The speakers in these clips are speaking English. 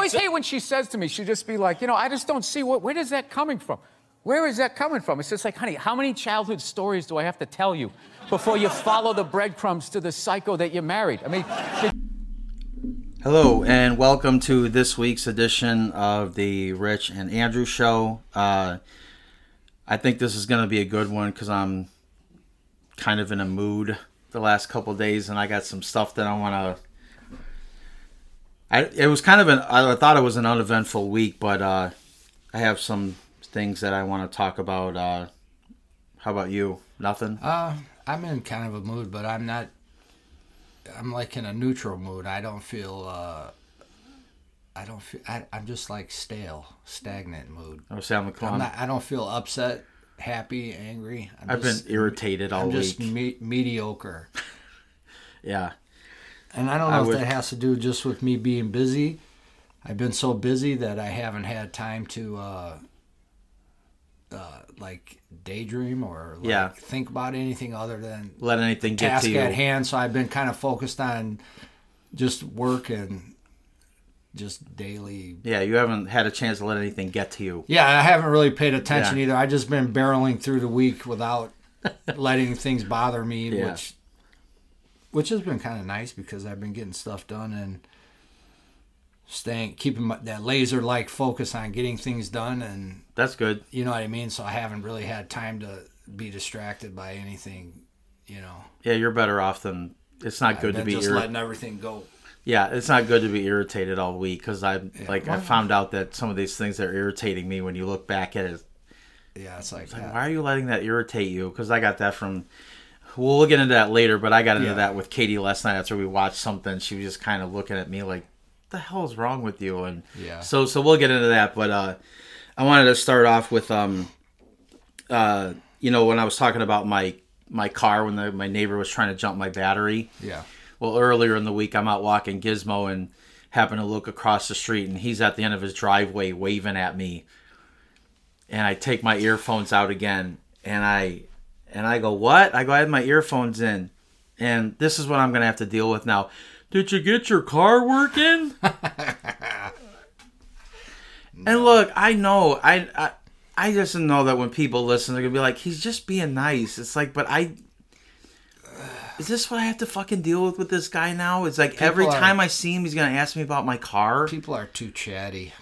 always hate when she says to me, she'll just be like, you know, I just don't see what, where is that coming from? Where is that coming from? It's just like, honey, how many childhood stories do I have to tell you before you follow the breadcrumbs to the psycho that you married? I mean, Hello, and welcome to this week's edition of the Rich and Andrew Show. Uh, I think this is going to be a good one because I'm kind of in a mood the last couple days, and I got some stuff that I want to. I it was kind of an I thought it was an uneventful week, but uh, I have some things that I want to talk about. Uh, how about you? Nothing. Uh, I'm in kind of a mood, but I'm not. I'm like in a neutral mood. I don't feel. Uh, I don't feel. I, I'm just like stale, stagnant mood. Oh, Sam I'm McClung. not. I don't feel upset, happy, angry. I'm I've just, been irritated all I'm week. just me- mediocre, yeah. And I don't I know if would- that has to do just with me being busy. I've been so busy that I haven't had time to. Uh, uh, like daydream or like Yeah. think about anything other than Let anything get task to you. at hand. So I've been kind of focused on just work and just daily. Yeah, you haven't had a chance to let anything get to you. Yeah, I haven't really paid attention Yeah. either. I just been barreling through the week without letting things bother me, Yeah. which which has been kind of nice because I've been getting stuff done and staying keeping my, that laser like focus on getting things done and That's good. you know what I mean. So I haven't really had time to be distracted by anything. You know, Yeah, you're better off than. It's not good I've to been be. just irri- letting everything go. yeah, it's not good to be irritated all week because I like I found out that some of these things are irritating me when you look back at it. Yeah, it's like, Like, why are you letting that irritate you? Because I got that from. We'll get into that later, but I got into Yeah. that with Katie last night after we watched something. She was just kind of looking at me like, "The hell is wrong with you?" And Yeah. so so we'll get into that. But uh, I wanted to start off with um, uh, you know, when I was talking about my my car when the, my neighbor was trying to jump my battery. yeah. Well, earlier in the week, I'm out walking Gizmo and happen to look across the street, and he's at the end of his driveway waving at me. And I take my earphones out again, and I and I go, "What?" I go, "I had my earphones in, and this is what I'm gonna have to deal with now." Did you get your car working? And look, I know, I, I I just know that when people listen, they're gonna be like, "He's just being nice." It's like, but I is this what I have to fucking deal with with this guy now? It's like every are- time I see him, he's gonna ask me about my car. People are too chatty.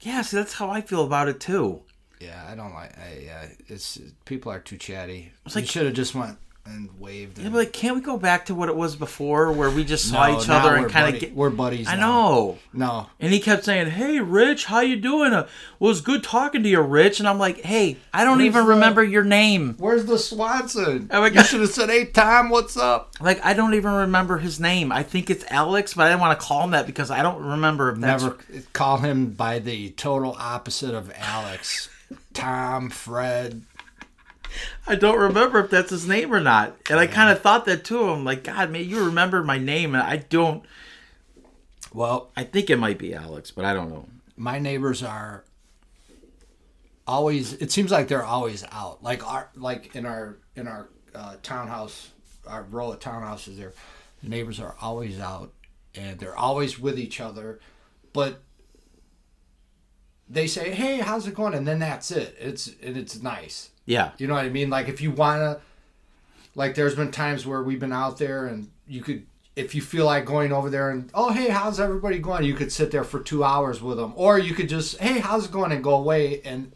Yeah, see, that's how I feel about it too. Yeah, I don't like. I, uh, it's people are too chatty. It's you like- should have just went and waved. Yeah, And, but like, can't we go back to what it was before, where we just saw No, each other and kind of get? we're buddies. I now. know. No, And he kept saying, "Hey, Rich, how you doing? Uh, well, it's good talking to you, Rich." And I'm like, "Hey, I don't Where's even the- remember your name. where's the Swanson? Oh my you should have said, "Hey, Tom, what's up?" Like, I don't even remember his name. I think it's Alex, but I didn't want to call him that because I don't remember if that's Never call him by the total opposite of Alex. Tom, Fred. I don't remember if that's his name or not. And I kind of thought that too. I'm like, God, man, you remember my name, and I don't. Well, I think it might be Alex, but I don't know. my neighbors are always it seems like they're always out like our like in our in our uh, townhouse our row of townhouses there the neighbors are always out and they're always with each other but they say hey how's it going? And then that's it. It's and it's nice. Yeah, you know what i mean? Like if you want to like there's been times where we've been out there and you could if you feel like going over there and oh hey how's everybody going? You could sit there for two hours with them. Or you could just hey how's it going? and go away and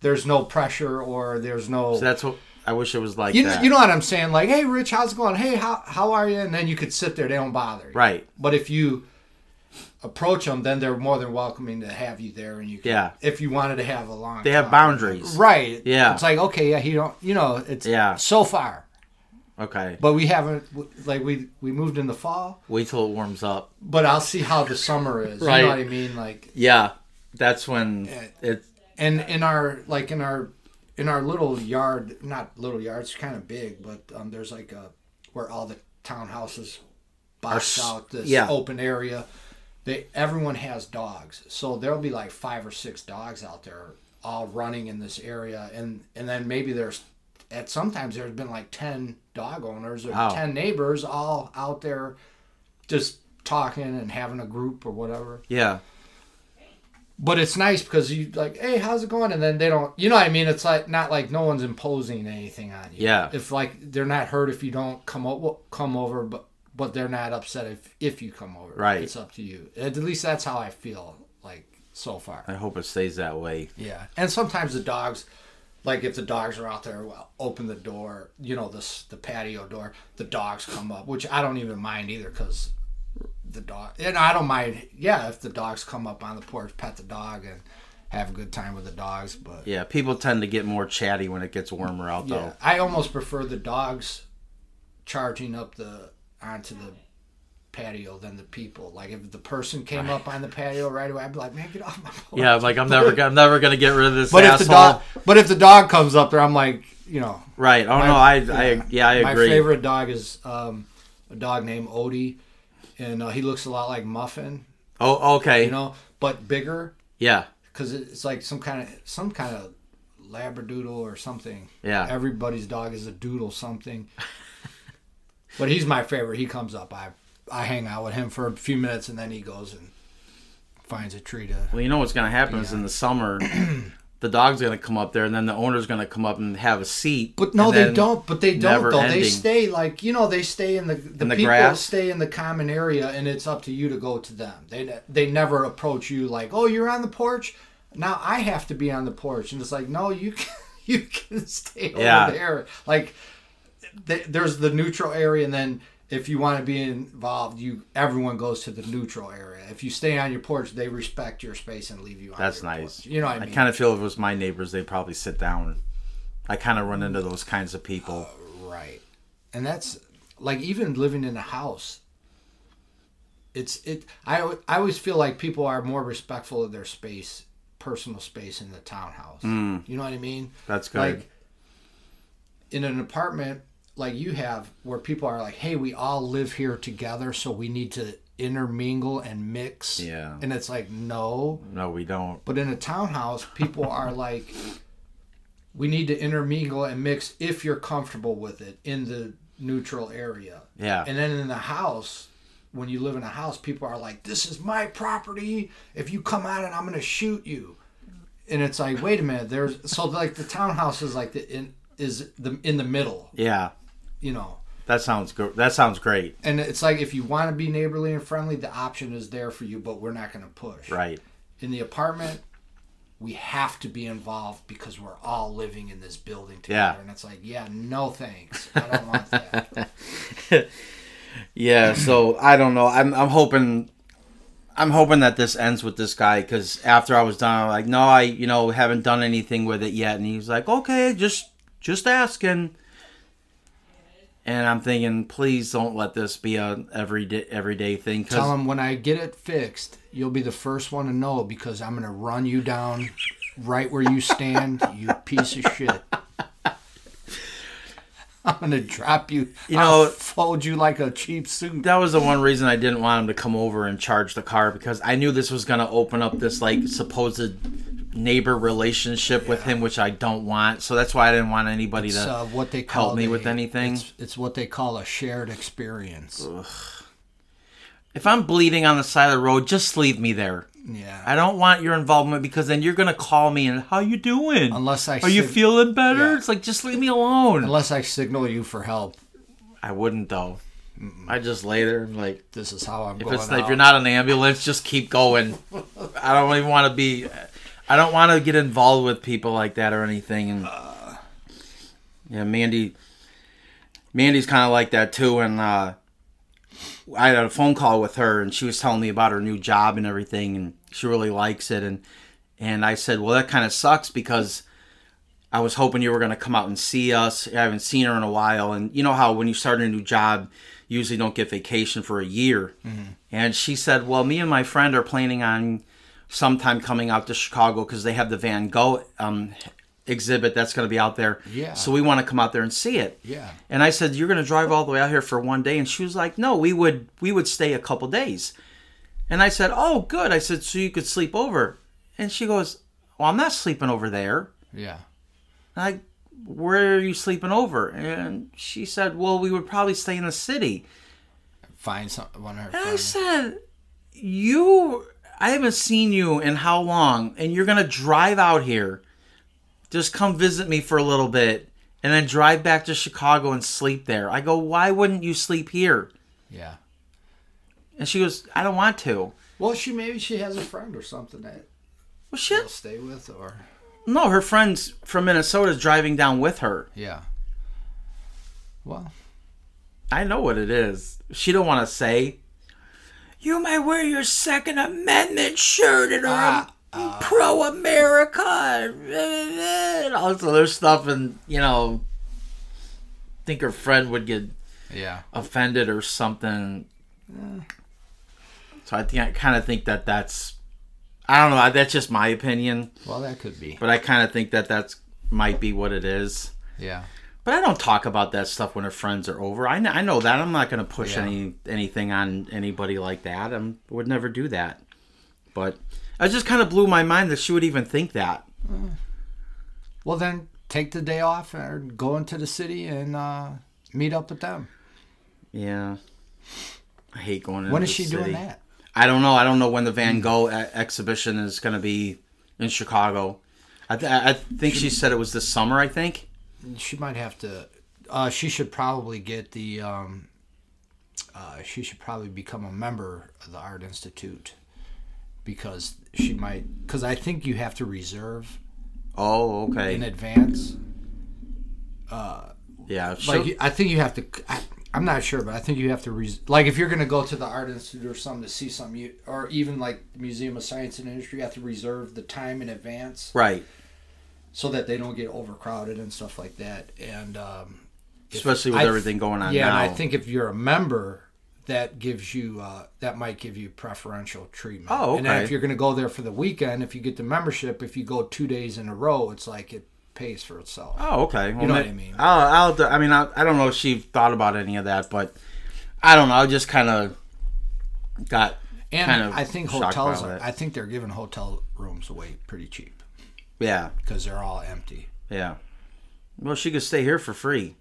there's no pressure or there's no so that's what I wish it was like. you know, that. you know what i'm saying? Like hey rich how's it going? Hey how, how are you? And then you could sit there. They don't bother you. right? but if you approach them then they're more than welcoming to have you there and you can, Yeah. if you wanted to have a long They have boundaries. right Yeah. it's like okay yeah he don't you know it's Yeah. so far Okay, but we haven't like we we moved in the fall wait till it warms up. but i'll see how the summer is Right. you know what i mean like Yeah, that's when it. and in our like in our in our little yard not little yard it's kind of big but um there's like a where all the townhouses box out this yeah. open area they everyone has dogs so there'll be like five or six dogs out there all running in this area and and then maybe there's at sometimes there's been like 10 dog owners or Wow. 10 neighbors all out there just talking and having a group or whatever. Yeah. But it's nice because you like, hey, how's it going? And then they don't, you know what I mean? It's like not like no one's imposing anything on you. Yeah. If like they're not hurt if you don't come over, come over, but but they're not upset if if you come over. Right. It's up to you. At least that's how I feel like so far. I hope it stays that way. Yeah, and sometimes the dogs, like if the dogs are out there, well, open the door, you know, this the patio door, the dogs come up, which I don't even mind either, because the dog, and I don't mind, yeah, if the dogs come up on the porch, pet the dog, and have a good time with the dogs, but Yeah, people tend to get more chatty when it gets warmer out, yeah, though. I almost prefer the dogs charging up the onto the patio than the people. Like if the person came up on the patio right away, I'd be like, man, get off my porch. Yeah, like I'm never, I'm never gonna get rid of this But if the dog, but if the dog comes up there, I'm like, you know, right? Oh My- no, I, I, yeah, I agree. My favorite dog is um, a dog named Odie, and uh, he looks a lot like Muffin, Oh, okay. you know, but bigger yeah, because it's like some kind of some kind of labradoodle or something. Yeah. everybody's dog is a doodle something. but he's my favorite. He comes up, I I hang out with him for a few minutes, and then he goes and finds a tree to. Well, you know what's gonna happen is in the summer, the dog's gonna come up there, and then the owner's gonna come up and have a seat. But no, they don't. But they don't though. They stay like you know. They stay in the the, In the people grass? stay in the common area, and it's up to you to go to them. They they never approach you like, oh, you're on the porch. Now I have to be on the porch, and it's like, no, you can you can stay over Yeah. there. Like th- there's the neutral area, and then if you want to be involved, you everyone goes to the neutral area. If you stay on your porch, they respect your space and leave you. on That's nice. porch. You know I I mean? kind of feel if it was my neighbors, they'd probably sit down. I kind of run into those kinds of people. Oh, right. And that's like even living in a house. It's it I I always feel like people are more respectful of their space, personal space in the townhouse. Mm. You know what I mean? That's good. Like in an apartment like you have where people are like, "Hey, we all live here together, so we need to intermingle and mix." Yeah. And it's like, "No, no, we don't. but in a townhouse, people are like, we need to intermingle and mix if you're comfortable with it in the neutral area. Yeah. And then in the house, when you live in a house, people are like, this is my property. If you come on it, I'm going to shoot you. And it's like, wait a minute. There's so like the townhouse is like the in is the in the middle, Yeah, you know. that sounds good. That sounds great. And it's like if you want to be neighborly and friendly, the option is there for you, but we're not going to push. Right. in the apartment, we have to be involved because we're all living in this building together. Yeah. And it's like, yeah, no thanks. I don't want that. Yeah, so I don't know. I'm I'm hoping I'm hoping that this ends with this guy because after I was done, I'm like, no, I you know haven't done anything with it yet, and he's like, okay, just just asking. And I'm thinking, please don't let this be a everyday everyday thing. Tell Cause them when I get it fixed, you'll be the first one to know because I'm going to run you down right where you stand, you piece of shit. I'm going to drop you. You I'll know- fold you like a cheap suit. that was the one reason I didn't want him to come over and charge the car because I knew this was gonna open up this like supposed neighbor relationship with him, which I don't want. So that's why I didn't want anybody It's to uh, what they call help me with anything. It's, it's what they call a shared experience. If I'm bleeding on the side of the road, just leave me there. Yeah. I don't want your involvement because then you're gonna call me and how you doing? Unless I are you feeling better? Yeah. It's like just leave me alone. Unless I signal you for help. I wouldn't though. I just lay there and like This is how I'm if going. it's out. if you're not an ambulance, just keep going. I don't even want to be. I don't want to get involved with people like that or anything. And yeah, Mandy. Mandy's kind of like that too, and uh, I had a phone call with her, and she was telling me about her new job and everything, and she really likes it, and and I said, well, that kind of sucks because I was hoping you were going to come out and see us. I haven't seen her in a while, and you know how when you start a new job, you usually don't get vacation for a year. And she said, well, me and my friend are planning on sometime coming out to Chicago because they have the Van Gogh um, exhibit that's going to be out there. Yeah. So we want to come out there and see it. Yeah. And I said, "You're going to drive all the way out here for one day?" And she was like, "No, we would we would stay a couple days." And I said, "Oh, good." I said, "So you could sleep over?" And she goes, "Well, I'm not sleeping over there." Yeah. And I, where are you sleeping over? And she said, "Well, we would probably stay in the city." find some one of her And I said, "You, I haven't seen you in how long, and you're gonna drive out here, just come visit me for a little bit, and then drive back to Chicago and sleep there." I go, "Why wouldn't you sleep here?" Yeah. And she goes, "I don't want to." Well, she maybe she has a friend or something that Well, she'll shit. stay with, or No, her friends from Minnesota is driving down with her. yeah. Well, I know what it is. She don't want to say. You might wear your Second Amendment shirt and Ah, I'm pro America and all this other stuff, and you know, think her friend would get yeah. offended or something. So I think I kind of think that that's. I don't know. That's just my opinion, Well, that could be. but I kind of think that that's might be what it is. Yeah. But I don't talk about that stuff when her friends are over. I know, I know that. I'm not going to push Yeah. any anything on anybody like that. I would never do that. But it just kind of blew my mind that she would even think that. Well, then take the day off and go into the city and uh, meet up with them. Yeah. I hate going When is she city. doing that? I don't know. I don't know when the Van Gogh exhibition is going to be in Chicago. I, th- I think she said it was this summer, I think. She might have to. Uh, she should probably get the. Um, uh, she should probably become a member of the Art Institute because she might. Because I think you have to reserve Oh, okay. in advance. yeah. she'll- Like I think you have to. I, I'm not sure, but I think you have to. Res, like if you're going to go to the Art Institute or something to see something, you, or even like the Museum of Science and Industry, you have to reserve the time in advance. right. So that they don't get overcrowded and stuff like that. And um, Especially with th- everything going on yeah, now. and I think if you're a member, that gives you uh, that might give you preferential treatment. Oh, okay. And then if you're going to go there for the weekend, if you get the membership, if you go two days in a row, it's like it pays for itself. Oh, okay. Well, know ma- what I mean. I'll, I'll, I mean, I, I don't know if she thought about any of that, but I don't know. I just kind of got and kind of I think hotels, are. I think they're giving hotel rooms away pretty cheap yeah, because they're all empty. yeah. Well, she could stay here for free.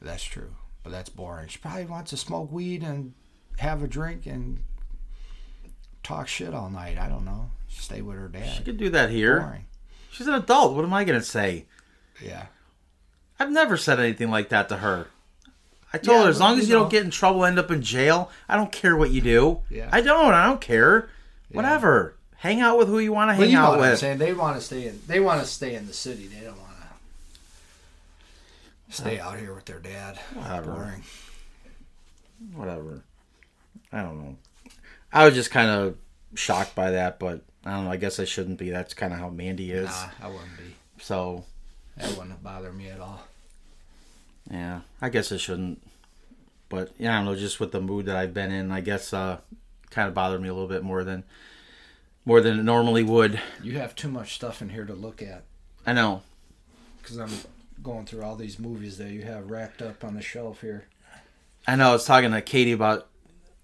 That's true, but that's boring. She probably wants to smoke weed and have a drink and talk shit all night. I don't know. Stay with her dad. She could do that here. boring. She's an adult. What am I gonna say? Yeah. I've never said anything like that to her. I told Yeah, her as long as you know- don't get in trouble, end up in jail. I don't care what you do. Yeah. I don't. I don't care. Whatever. Hang out with who you want to hang know out what I'm with. saying? They want to stay in. They want to stay in the city. They don't want to stay out here with their dad. Whatever. Boring. whatever. I don't know. I was just kind of shocked by that, but I don't know. I guess I shouldn't be. That's kind of how Mandy is. Nah, I wouldn't be. So That wouldn't bother me at all. yeah, I guess I shouldn't. But yeah, I don't know. Just with the mood that I've been in, I guess uh, kind of bothered me a little bit more than more than it normally would. You have too much stuff in here to look at I know. because I'm going through all these movies that you have racked up on the shelf here. I know. I was talking to Katie about.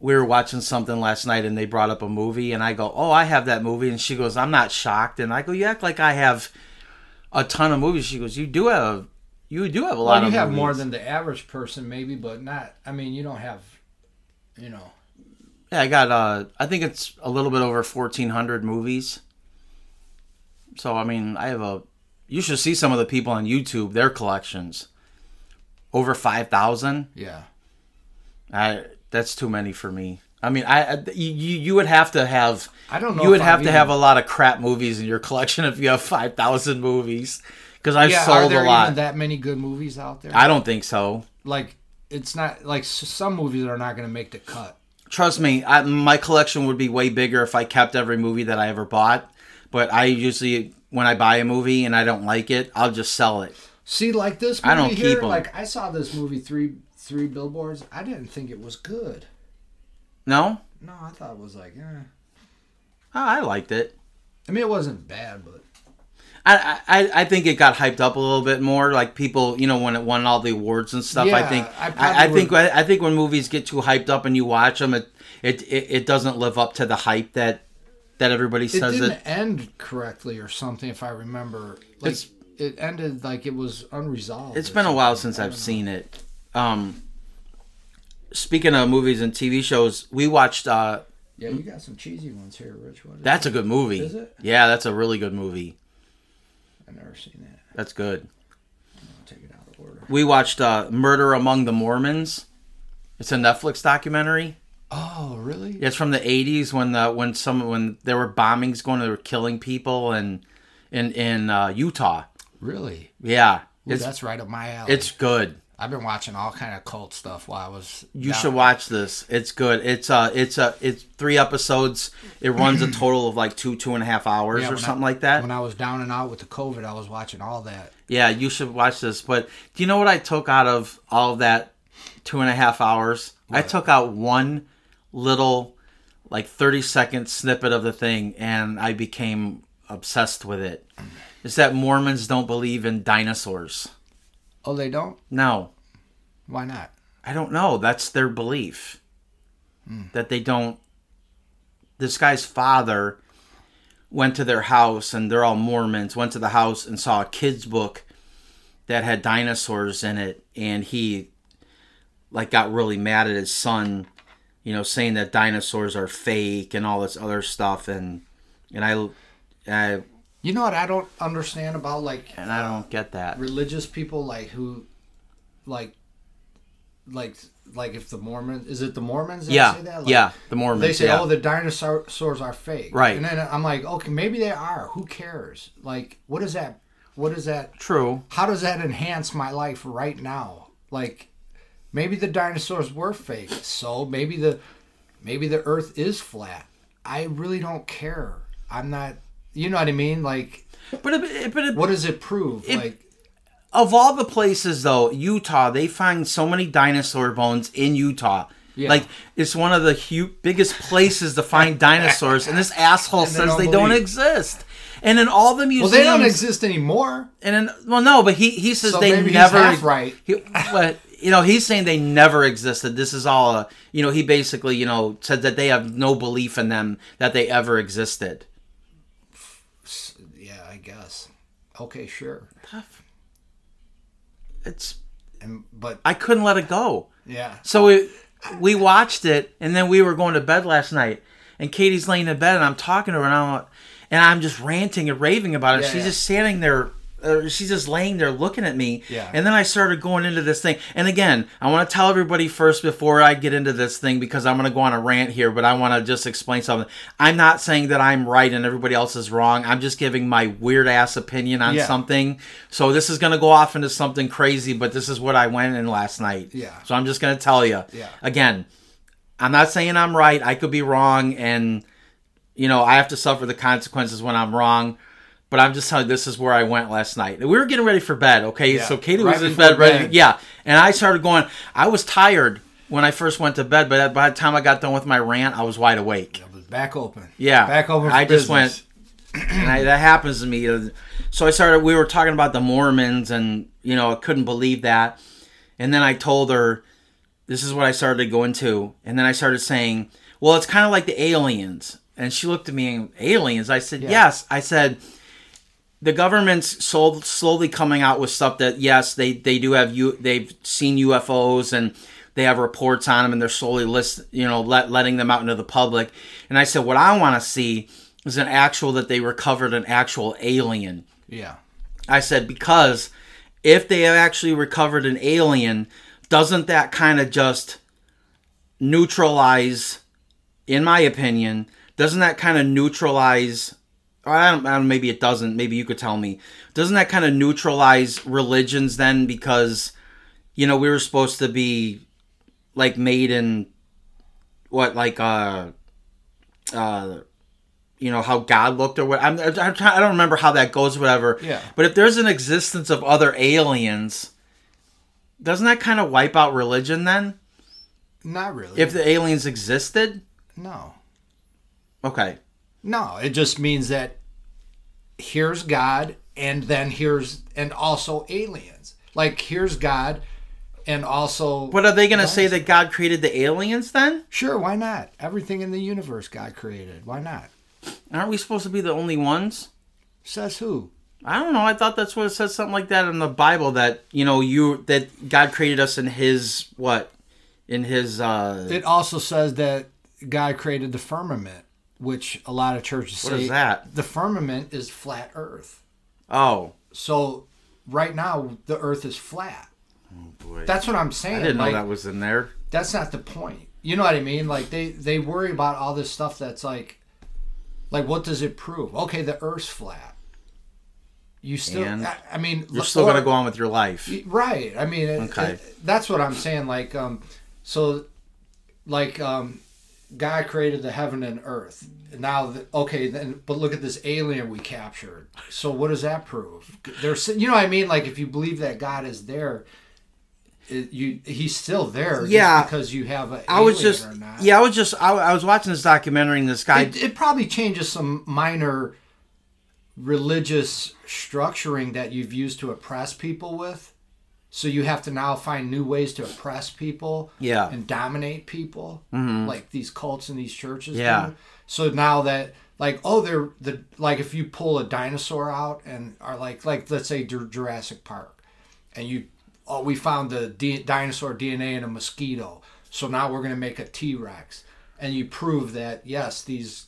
We were watching something last night, and they brought up a movie, and I go, "Oh, I have that movie," and she goes, "I'm not shocked," and I go, "You act like I have a ton of movies." She goes, "You do have, you do have a lot Well, of." you have movies. more than the average person, maybe, but not. I mean, you don't have. You know. Yeah, I got. uh I think it's a little bit over fourteen hundred movies. So I mean, I have a. You should see some of the people on YouTube. Their collections. Over five thousand. Yeah. I that's too many for me. I mean, I, I you you would have to have. I don't know You would have I've to even- have a lot of crap movies in your collection if you have five thousand movies. Because I've yeah. Sold a lot. even that many good movies out there? I don't think so. like it's not like some movies are not going to make the cut. Trust me, I, my collection would be way bigger if I kept every movie that I ever bought. But I usually, when I buy a movie and I don't like it, I'll just sell it. See, like this movie I don't here, keep 'em. like I saw this movie three three billboards. I didn't think it was good. No, No, I thought it was like, eh. I I liked it. I mean, it wasn't bad, but I, I I think it got hyped up a little bit more. Like people, you know, when it won all the awards and stuff. I think I I, I, think I think when movies get too hyped up and you watch them, it it it, it doesn't live up to the hype that that everybody says it didn't it. end correctly or something. If I remember, like It's- it ended like it was unresolved. It's been a while since I've know. seen it. Um, speaking of movies and TV shows, we watched. uh Yeah, you got some cheesy ones here, Rich. What That's a good movie. Is it? Yeah, that's a really good movie. I've never seen that. That's good. I'll take it out of order. We watched uh, Murder Among the Mormons. It's a Netflix documentary. Oh, really? It's from the '80s when the when some when there were bombings going, they were killing people and in in uh, Utah. Really? Yeah, Ooh, it's that's right up my alley. it's good. I've been watching all kind of cult stuff while I was. You down- should watch this. It's good. It's uh it's uh it's three episodes. It runs a total of like two two and a half hours Yeah, or when I- something like that. When I was down and out with the COVID, I was watching all that. Yeah, you should watch this. But do you know what I took out of all of that two and a half hours? I took out one little, like, 30 second snippet of the thing, and I became obsessed with. It's that Mormons don't believe in dinosaurs. Oh, they don't? No, Why not? I don't know. That's their belief. Hmm. That they don't. This guy's father went to their house, and they're all Mormons, went to the house and saw a kid's book that had dinosaurs in it, and he, like, got really mad at his son, you know, saying that dinosaurs are fake and all this other stuff, and and I, I You know what I don't understand about like and I don't get that. religious people like who like like like if the Mormons is it the Mormons that Yeah, say that? Like, yeah, the Mormons. They say, yeah. "Oh, the dinosaurs are fake." Right. And then I'm like, "Okay, maybe they are. Who cares? Like, what is that? What is that? True. How does that enhance my life right now? Like, maybe the dinosaurs were fake. So maybe the maybe the Earth is flat. I really don't care. I'm not. You know what I mean? Like, But it, but it, what does it prove? It- like, of all the places though utah they find so many dinosaur bones in utah Yeah. like it's one of the hu- biggest places to find dinosaurs and this asshole they says don't they don't exist and in all the well, museums they don't exist anymore. and in, well no but he, he says So they never right. he, but you know he's saying they never existed this is all a, you know he basically you know said that they have no belief in them that they ever existed Yeah, I guess. Okay, sure. Tough. it's And but i couldn't let it go yeah, So we we watched it, and then we were going to bed last night. And Katie's laying in bed, and I'm talking to her, and I'm and I'm just ranting and raving about it. Yeah, she's yeah. just standing there. Uh, she's just laying there looking at me. Yeah. And then I started going into this thing. And again, I want to tell everybody first before I get into this thing because I'm going to go on a rant here, but I want to just explain something. I'm not saying that I'm right and everybody else is wrong. I'm just giving my weird ass opinion on Yeah. something. So this is going to go off into something crazy, but this is what I went in last night. Yeah. So I'm just going to tell you. Yeah. Again, I'm not saying I'm right. I could be wrong, and you know I have to suffer the consequences when I'm wrong. But I'm just telling you, this is where I went last night. We were getting ready for bed. Okay, Yeah. so Katie Right was in bed, ready. bed. Yeah, and I started going. I was tired when I first went to bed, but by the time I got done with my rant, I was wide awake. it was back open. Yeah, back open. For I just business. went, and I, that happens to me. Uh, so I started. We were talking about the Mormons, and you know, I couldn't believe that. And then I told her, "This is what I started to go into." And then I started saying, "Well, it's kind of like the aliens." And she looked at me, and aliens. I said, Yeah. "Yes." I said, "The government's so, slowly coming out with stuff that yes, they they do have you. They've seen UFOs and." They have reports on them, and they're slowly list, you know, let, letting them out into the public. And I said, what I want to see is an actual that they recovered an actual alien. Yeah, I said because if they have actually recovered an alien, doesn't that kind of just neutralize, in my opinion, doesn't that kind of neutralize? I don't, I don't. Maybe it doesn't. Maybe you could tell me. Doesn't that kind of neutralize religions then? Because you know we were supposed to be like made in what like uh uh you know how God looked or what I'm, I'm trying, I don't remember how that goes or whatever. Yeah. But if there's an existence of other aliens, doesn't that kind of wipe out religion then? not really. If the aliens existed? no, Okay. no, it just means that here's God, and then here's and also aliens. Like here's God, and also. But are they going to say that God created the aliens then? Sure, why not? Everything in the universe God created. Why not? Aren't we supposed to be the only ones? Says who? I don't know. I thought that's what it says something like that in the Bible that, you know, you that God created us in his what? in his uh It also says that God created the firmament, which a lot of churches What say is that? the firmament is flat Earth. oh So right now the Earth is flat. Oh boy. That's what I'm saying. I didn't like, know that was in there. that's not the point. You know what I mean? Like they they worry about all this stuff that's like like what does it prove? Okay, the earth's flat. You still I, I mean You're still or- gonna go on with your life. Right. I mean it, Okay. it- that's what I'm saying like um so like um God created the heaven and earth. Now, okay, then, but look at this alien we captured. So, what does that prove? There's, you know what I mean? Like, if you believe that God is there, it, you he's still there. just Yeah. because you have a. I was just or not. yeah, I was just I, I was watching this documentary and this guy It, it probably changes some minor religious structuring that you've used to oppress people with. So you have to now find new ways to oppress people Yeah. and dominate people, mm-hmm. like these cults and these churches. Yeah. do. So now that like oh they're the like if you pull a dinosaur out and are like like let's say Jurassic Park, and you oh we found the D- dinosaur DNA in a mosquito, so now we're gonna make a T Rex, and you prove that yes these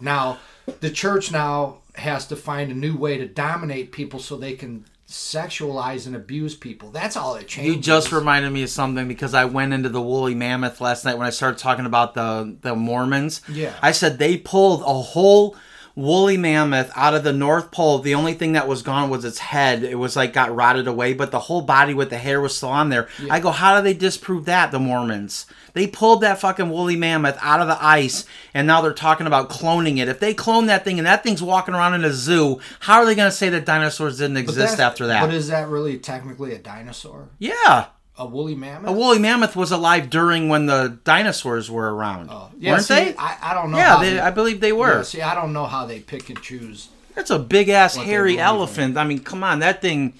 now the church now has to find a new way to dominate people so they can sexualize and abuse people. That's all it changes. You just reminded me of something because I went into the woolly mammoth last night when I started talking about the the Mormons. Yeah. I said they pulled a whole woolly mammoth out of the North Pole. The only thing that was gone was its head. It was like got rotted away, but the whole body with the hair was still on there. I go, how do they disprove that? The Mormons. They pulled that fucking woolly mammoth out of the ice, and now they're talking about cloning it. If they clone that thing and that thing's walking around in a zoo, how are they going to say that dinosaurs didn't exist after that? But is that really technically a dinosaur? yeah. A woolly mammoth? A woolly mammoth was alive during when the dinosaurs were around, Oh, yeah, weren't see, they? I, I don't know. yeah, how they, I believe they were. yeah, see, I don't know how they pick and choose. That's a big ass hairy in. elephant. I mean, come on, that thing.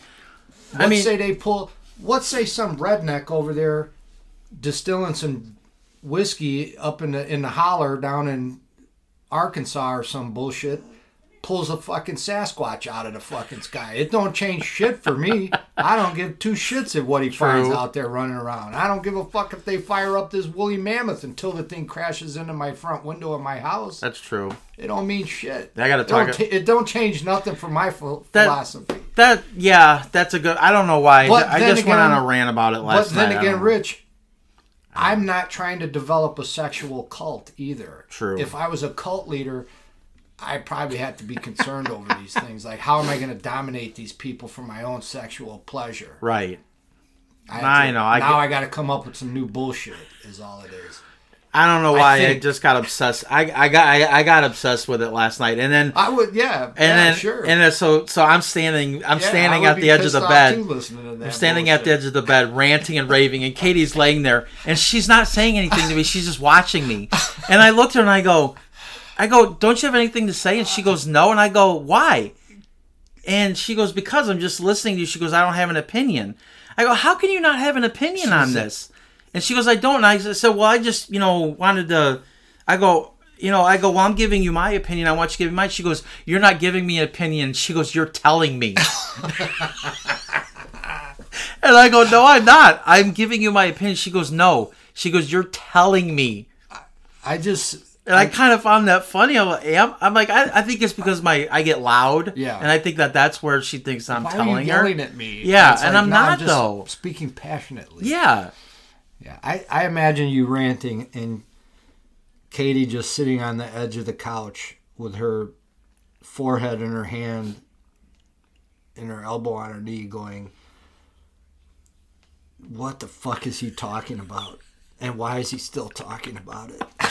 Let's I mean, say they pull. Let's say some redneck over there distilling some whiskey up in the in the holler down in Arkansas or some bullshit pulls a fucking Sasquatch out of the fucking sky. It don't change shit for me. I don't give two shits at what he finds out there running around. I don't give a fuck if they fire up this woolly mammoth until the thing crashes into my front window of my house. that's true. It don't mean shit. I gotta It don't, talk- it don't change nothing for my ph- That- philosophy. That yeah, that's a good. I don't know why. But I then just went on a rant about it But last then night. I again. Rich, I'm not trying to develop a sexual cult either. True. If I was a cult leader, I probably have to be concerned over these things. Like, how am I going to dominate these people for my own sexual pleasure? Right. I to- know, I now get- I got to come up with some new bullshit. Is all it is. I don't know why. I, think- just got obsessed. I, I got I, I got obsessed with it last night, and then I would, yeah, and yeah, then sure. and then, so so I'm standing I'm Yeah, standing at the edge of the bed. too, listening to that I'm standing at the edge of the bed, ranting and raving, and Katie's laying there, and she's not saying anything to me. She's just watching me. And I looked at her and I go, I go, don't you have anything to say? And she goes, no. And I go, why? And she goes, because I'm just listening to you. She goes, I don't have an opinion. I go, how can you not have an opinion on this? And she goes, I don't. And I said, well, I just, you know, wanted to. I go, you know, I go, well, I'm giving you my opinion. I want you to give me mine. She goes, you're not giving me an opinion. She goes, you're telling me. And I go, no, I'm not. I'm giving you my opinion. She goes, no. She goes, you're telling me. I just, And I kind of found that funny. I'm, like, I'm, I'm like, I, I think it's because my I get loud. Yeah. And I think that that's where she thinks I'm why telling you her. yelling at me? Yeah, It's and like, I'm no, not, just though. Speaking passionately. Yeah. Yeah, I, I imagine you ranting and Katie just sitting on the edge of the couch with her forehead in her hand and her elbow on her knee going, What the fuck is he talking about? And why is he still talking about it?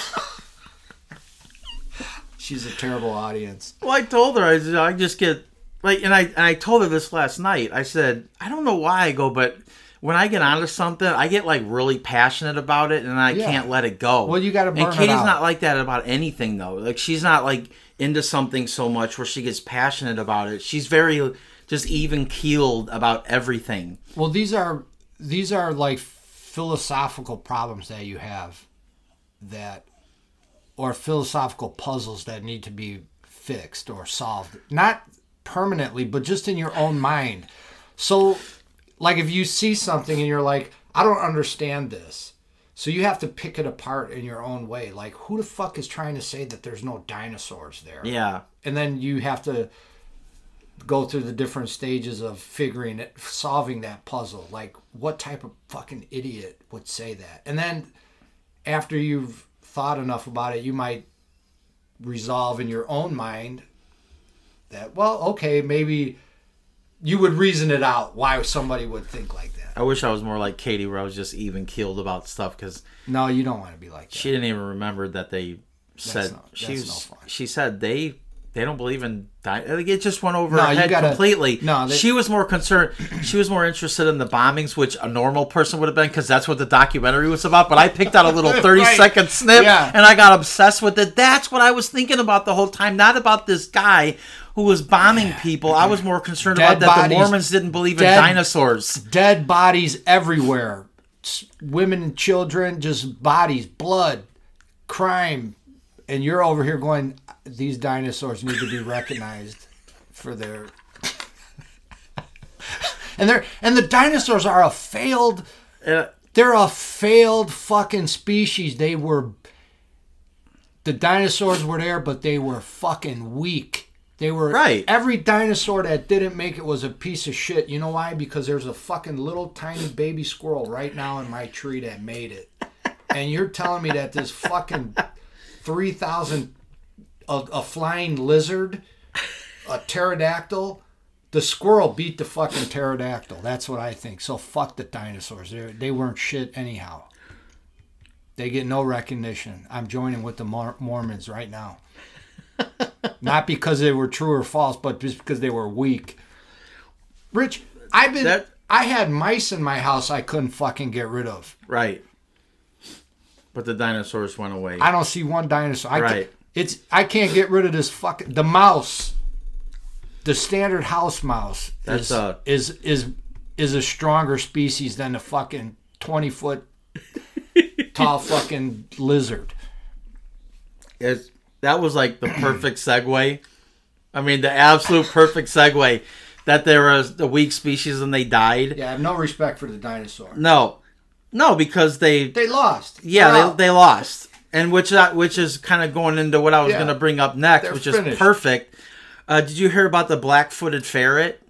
She's a terrible audience. Well, I told her I, I just get like, and I and I told her this last night. I said I don't know why I go, but when I get onto something, I get like really passionate about it, and I Yeah. can't let it go. Well, you gotta burn And it Katie's out. not like that about anything though. Like she's not like into something so much where she gets passionate about it. She's very just even keeled about everything. Well, these are these are like philosophical problems that you have that or philosophical puzzles that need to be fixed or solved. Not permanently, but just in your own mind. So like if you see something and you're like, I don't understand this. So you have to pick it apart in your own way. Like, who the fuck is trying to say that there's no dinosaurs there? Yeah. And then you have to go through the different stages of figuring it, solving that puzzle. Like, what type of fucking idiot would say that? And then after you've thought enough about it, you might resolve in your own mind that, well, okay, maybe you would reason it out why somebody would think like that. I wish I was more like Katie, where I was just even keeled about stuff because No, you don't want to be like that. she didn't even remember that they said no- she was, no fun. she said they they don't believe in di- like it just went over No, her head gotta- completely. no, they- she was more concerned. She was more interested in the bombings, which a normal person would have been because that's what the documentary was about. But I picked out a little thirty second Right. snip Yeah. and I got obsessed with it. That's what I was thinking about the whole time, not about this guy. Who was bombing people? I was more concerned Dead about that bodies. the Mormons didn't believe in dinosaurs. Dead bodies everywhere. Women and children, just bodies, blood, crime. And you're over here going, these dinosaurs need to be recognized for their. and they're and the dinosaurs are a failed Uh, they're a failed fucking species. They were the dinosaurs were there, but they were fucking weak. They were Right. Every dinosaur that didn't make it was a piece of shit. You know why? Because there's a fucking little tiny baby squirrel right now in my tree that made it. And you're telling me that this fucking three thousand a, a flying lizard, a pterodactyl, the squirrel beat the fucking pterodactyl. That's what I think. So fuck the dinosaurs. They they weren't shit anyhow. They get no recognition. I'm joining with the Mor- Mormons right now. Not because they were true or false, but just because they were weak. Rich, I've been. That- I had mice in my house I couldn't fucking get rid of. right. But the dinosaurs went away. I don't see one dinosaur. I Right. Can't, it's I can't get rid of this fucking the mouse. The standard house mouse That's, is, uh, is is is a stronger species than the fucking twenty foot tall fucking lizard. It's, that was like the perfect segue. I mean, the absolute perfect segue that there was a weak species and they died. Yeah, I have no respect for the dinosaur. No, no, because they, They lost. yeah, They're they, they lost, and which that which is kind of going into what I was Yeah. going to bring up next, They're which is perfect. Uh, did you hear about the black-footed ferret?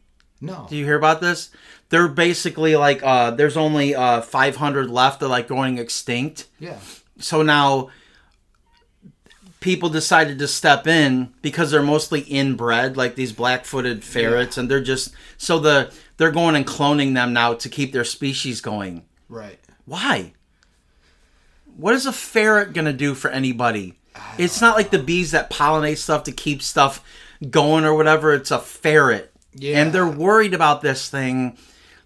no. Do you hear about this? They're basically like uh, there's only uh, 500 left. They're like going extinct. Yeah. so now people decided to step in because they're mostly inbred like these black-footed ferrets and they're just so the they're going and cloning them now to keep their species going Right. why what is a ferret going to do for anybody it's not like the bees that pollinate stuff to keep stuff going or whatever it's a ferret Yeah. and they're worried about this thing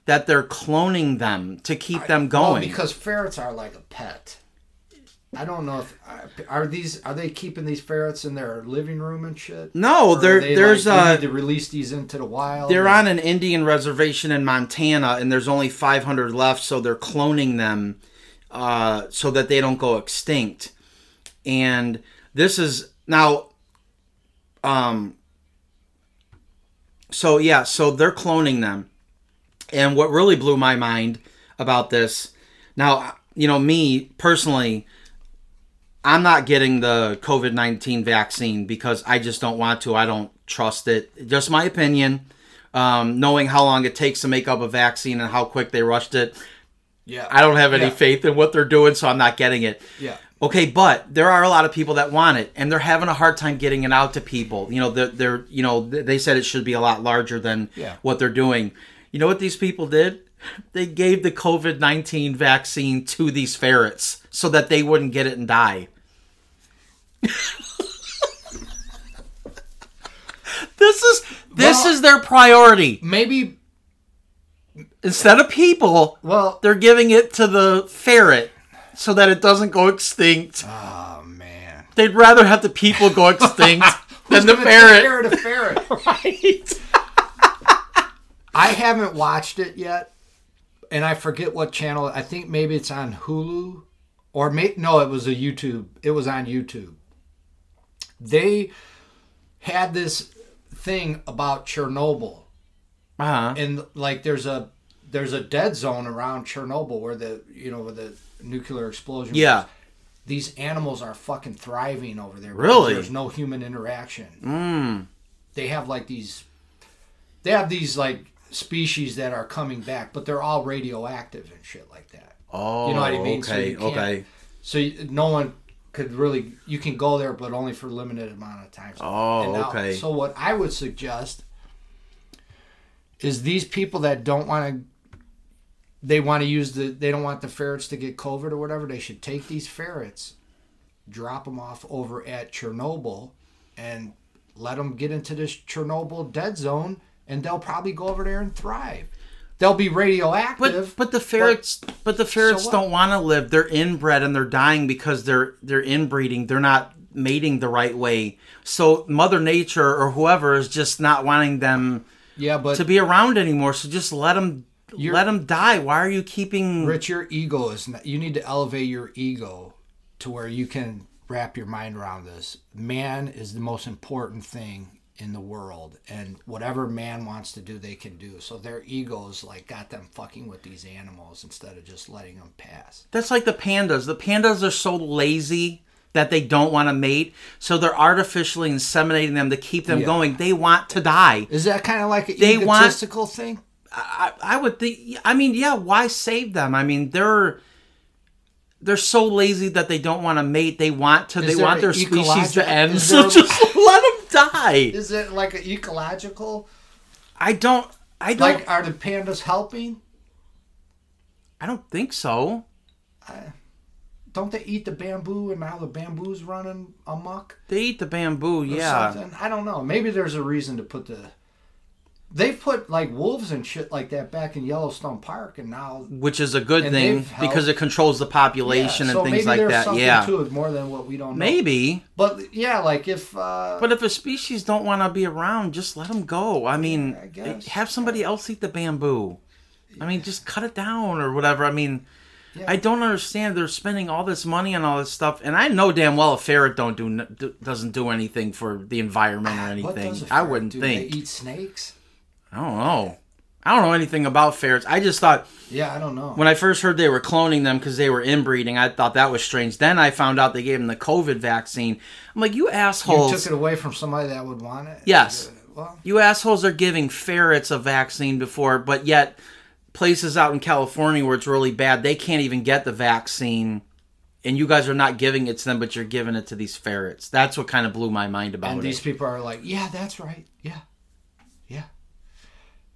that they're cloning them to keep them Well, going because ferrets are like a pet. I don't know if are these are they keeping these ferrets in their living room and shit. no Or there, they, there's like, we uh need to release these into the wild. They're on an Indian reservation in Montana, and there's only 500 left, so they're cloning them uh, so that they don't go extinct. And this is now, um, so yeah, so they're cloning them. And what really blew my mind about this, now, you know, me personally, I'm not getting the COVID 19 vaccine because I just don't want to. I don't trust it. Just my opinion. Um, knowing how long it takes to make up a vaccine and how quick they rushed it, yeah. I don't have any Yeah. faith in what they're doing, so I'm not getting it. Yeah. Okay, but there are a lot of people that want it, and they're having a hard time getting it out to people. You know, they're, they're you know they said it should be a lot larger than Yeah. what they're doing. You know what these people did? They gave the COVID nineteen vaccine to these ferrets so that they wouldn't get it and die. this is this Well- is their priority. Maybe. Instead of people, Well. they're giving it to the ferret so that it doesn't go extinct. Oh man. They'd rather have the people go extinct than the ferret. of the ferret. Right. I haven't watched it yet, and I forget what channel. I think maybe it's on Hulu, or may, no, it was a YouTube. It was on YouTube. They had this thing about Chernobyl, Uh-huh. and like there's a there's a dead zone around Chernobyl where the you know where the nuclear explosion. Yeah. These animals are fucking thriving over there. Really? There's no human interaction. Mm. They have like these. They have these like species that are coming back, but they're all radioactive and shit like that. Oh, You know what I mean? Okay, can't- okay. So you, no one could really. You can go there, but only for a limited amount of time. Oh, now- okay. So what I would suggest is these people that don't want to. They want to use the. They don't want the ferrets to get COVID or whatever. They should take these ferrets, drop them off over at Chernobyl, and let them get into this Chernobyl dead zone, and they'll probably go over there and thrive. They'll be radioactive. But but the ferrets but, the ferrets what? don't want to live. They're inbred and they're dying because they're they're inbreeding. They're not mating the right way. So Mother Nature or whoever is just not wanting them yeah, but to be around anymore. So just let them You're- let them die. Why are you keeping? Rich, your ego is not, you need to elevate your ego to where you can wrap your mind around this. Man is the most important thing in the world, and whatever man wants to do, they can do. So their egos like got them fucking with these animals instead of just letting them pass. That's like the pandas. The pandas are so lazy that they don't want to mate, so they're artificially inseminating them to keep them Yeah. going. They want to die. Is that kind of like an They want- egotistical thing? I, I would think. I mean, yeah. Why save them? I mean, they're they're so lazy that they don't want to mate. They want to. they want their species to end. is So just let them die. Is it like an ecological? I don't. I don't. Like, are the pandas helping? I don't think so. Don't they eat the bamboo and now the bamboo's running amok? They eat the bamboo. Yeah. something. I don't know. Maybe there's a reason to put the. They've put like wolves and shit like that back in Yellowstone Park, and now Which is a good thing because it controls the population Yeah, and so things maybe like that. Yeah. to it more than what we don't know. Maybe. but yeah, like if uh, But if a species don't want to be around, just let them go. I mean, I guess. have somebody else eat the bamboo. I mean, just cut it down or whatever. I mean, Yeah. I don't understand. They're spending all this money on all this stuff, and I know damn well a ferret don't do doesn't do anything for the environment or what anything. I wouldn't do? think. they eat snakes. I don't know. I don't know anything about ferrets. I just thought Yeah, I don't know. when I first heard they were cloning them because they were inbreeding, I thought that was strange. Then I found out they gave them the COVID vaccine. I'm like, you assholes! you took it away from somebody that would want it. Yes. Well, you assholes are giving ferrets a vaccine before, but yet places out in California where it's really bad, they can't even get the vaccine. And you guys are not giving it to them, but you're giving it to these ferrets. That's what kind of blew my mind about and it. these people are like, yeah, that's right. Yeah, yeah.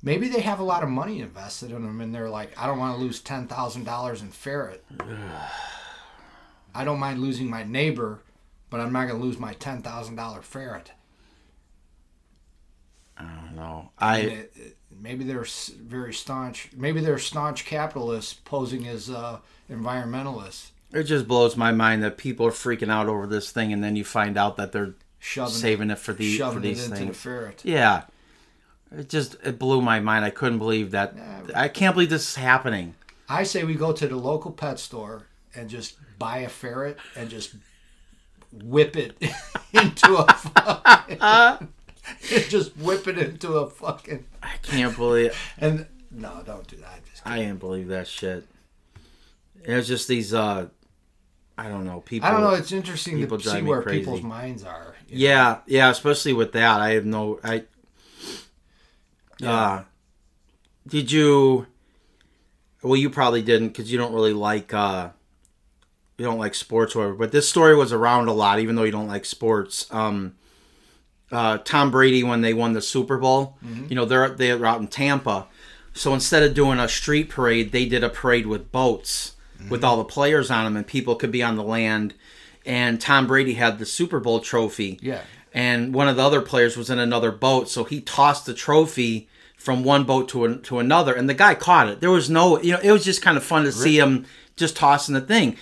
Maybe they have a lot of money invested in them, and they're like, I don't want to lose ten thousand dollars in ferret. I don't mind losing my neighbor, but I'm not going to lose my ten thousand dollar ferret. I don't know. I it, it- maybe they're very staunch. Maybe they're staunch capitalists posing as uh, environmentalists, it just blows my mind that people are freaking out over this thing, and then you find out that they're shoving saving it for the shoving for these it into things. the ferret. Yeah. It just it blew my mind. I couldn't believe that. I can't believe this is happening. I say we go to the local pet store and just buy a ferret and just whip it into a fucking, just whip it into a fucking I can't believe It. and no, don't do that. I can't believe that shit. It's just these uh I don't know, people I don't know. It's interesting to see where crazy. people's minds are. you know? Yeah, yeah, especially with that. I have no I uh did you well you probably didn't cuz you don't really like uh you don't like sports or whatever, but this story was around a lot even though you don't like sports. Um uh Tom Brady when they won the Super Bowl, you know, they're they're out in Tampa. So instead of doing a street parade, they did a parade with boats with all the players on them and people could be on the land and Tom Brady had the Super Bowl trophy Yeah. and one of the other players was in another boat, so he tossed the trophy from one boat to an, to another, and the guy caught it. There was no, you know, it was just kind of fun to see him just tossing the thing.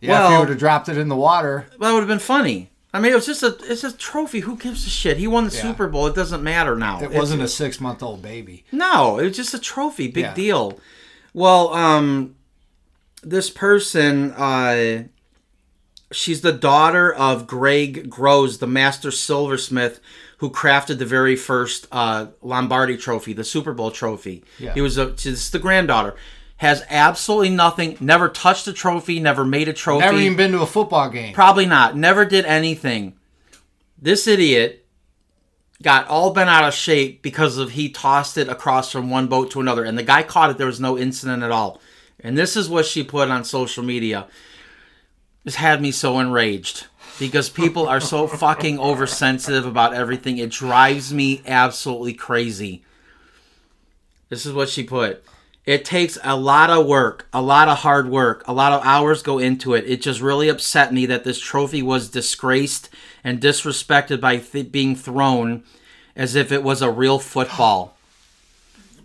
Yeah, if well, you would have dropped it in the water, that would have been funny. I mean, it was just a it's a trophy. Who gives a shit? He won the Yeah. Super Bowl. It doesn't matter now. it It's- wasn't a six month old baby. no, it was just a trophy. Big Yeah. deal. Well, um, this person, uh, she's the daughter of Greg Groves, the master silversmith who crafted the very first uh, Lombardi trophy, the Super Bowl trophy. Yeah. He was a, she's the granddaughter. has absolutely nothing, never touched a trophy, never made a trophy. Never even been to a football game. Probably not. Never did anything. This idiot got all bent out of shape because of he tossed it across from one boat to another, and the guy caught it. There was no incident at all. And this is what she put on social media. This had me so enraged because people are so fucking oversensitive about everything. It drives me absolutely crazy. This is what she put. It takes a lot of work, a lot of hard work, a lot of hours go into it. It just really upset me that this trophy was disgraced and disrespected by th- being thrown as if it was a real football.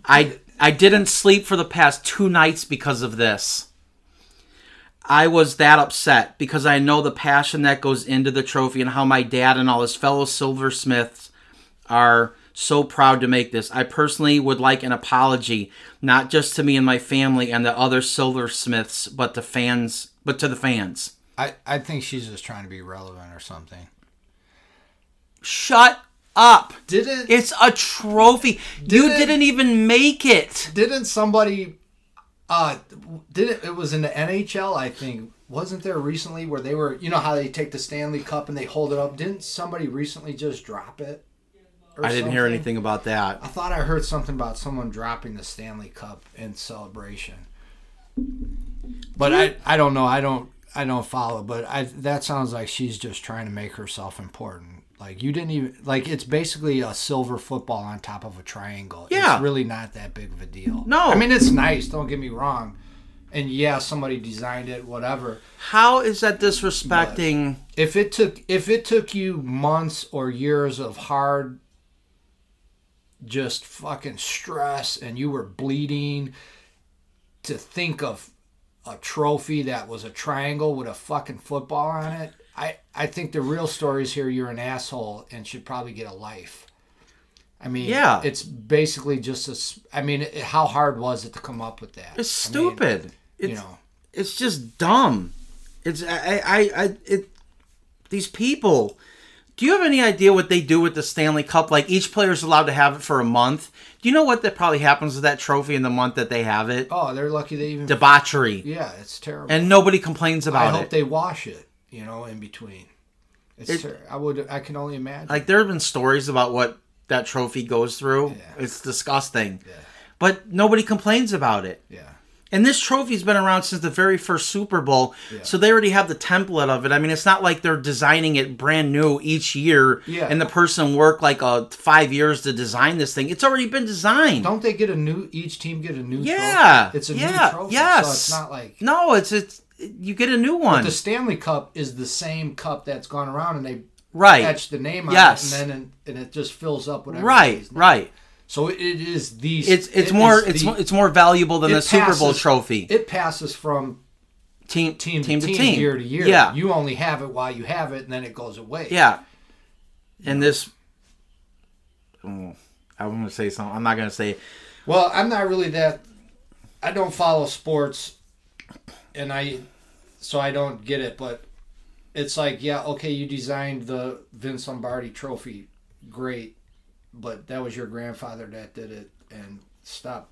I I didn't sleep for the past 2 nights because of this. I was that upset because I know the passion that goes into the trophy and how my dad and all his fellow silversmiths are so proud to make this. I personally would like an apology, not just to me and my family and the other silversmiths, but to fans, but to the fans. I, I think she's just trying to be relevant or something. Shut up. Didn't It's a trophy. you Didn't- didn't even make it. didn't somebody uh did it it was in the NHL I think. Wasn't there recently where they were you know how they take the Stanley Cup and they hold it up? Didn't somebody recently just drop it? I didn't hear anything about that. I thought I heard something about someone dropping the Stanley Cup in celebration. But I I don't know. I don't I don't follow but I that sounds like she's just trying to make herself important like you didn't even like it's basically a silver football on top of a triangle Yeah. it's really not that big of a deal No. I mean it's nice don't get me wrong and yeah somebody designed it whatever How is that disrespecting? if it took if it took you months or years of hard just fucking stress and you were bleeding to think of a trophy that was a triangle with a fucking football on it i i think the real story is here you're an asshole and should probably get a life i mean Yeah. it's basically just a i mean it, how hard was it to come up with that It's I mean, stupid. It's, you know it's just dumb. It's I I, I it these people. Do you have any idea what they do with the Stanley Cup? Like each player's allowed to have it for a month. Do you know what that probably happens with that trophy in the month that they have it? oh they're lucky they even Debauchery, yeah it's terrible and nobody complains about it. I hope it. they wash it, you know, in between. It's It- I would I can only imagine. like there have been stories about what that trophy goes through. Yeah. It's disgusting, yeah, but nobody complains about it. yeah. And this trophy's been around since the very first Super Bowl, Yeah. so they already have the template of it. I mean, it's not like they're designing it brand new each year, Yeah. and the person worked like uh, five years to design this thing. It's already been designed. Don't they get a new? Each team get a new. yeah, trophy? it's a yeah, new trophy. yes. so it's not like no, it's it's you get a new one, the Stanley Cup is the same cup that's gone around, and they right? etch the name on it, and then and it just fills up whatever. Right, right. So it is these. It's it's it more it's the- it's more valuable than the Super Bowl trophy. It passes from team team, team to to team, team, year to year. Yeah, You only have it while you have it, and then it goes away. Yeah. And this. Oh, I want to say something. I'm not going to say. Well, I'm not really that. I don't follow sports, and I, so I don't get it. But it's like, yeah, okay, you designed the Vince Lombardi Trophy, great, but that was your grandfather that did it, and stop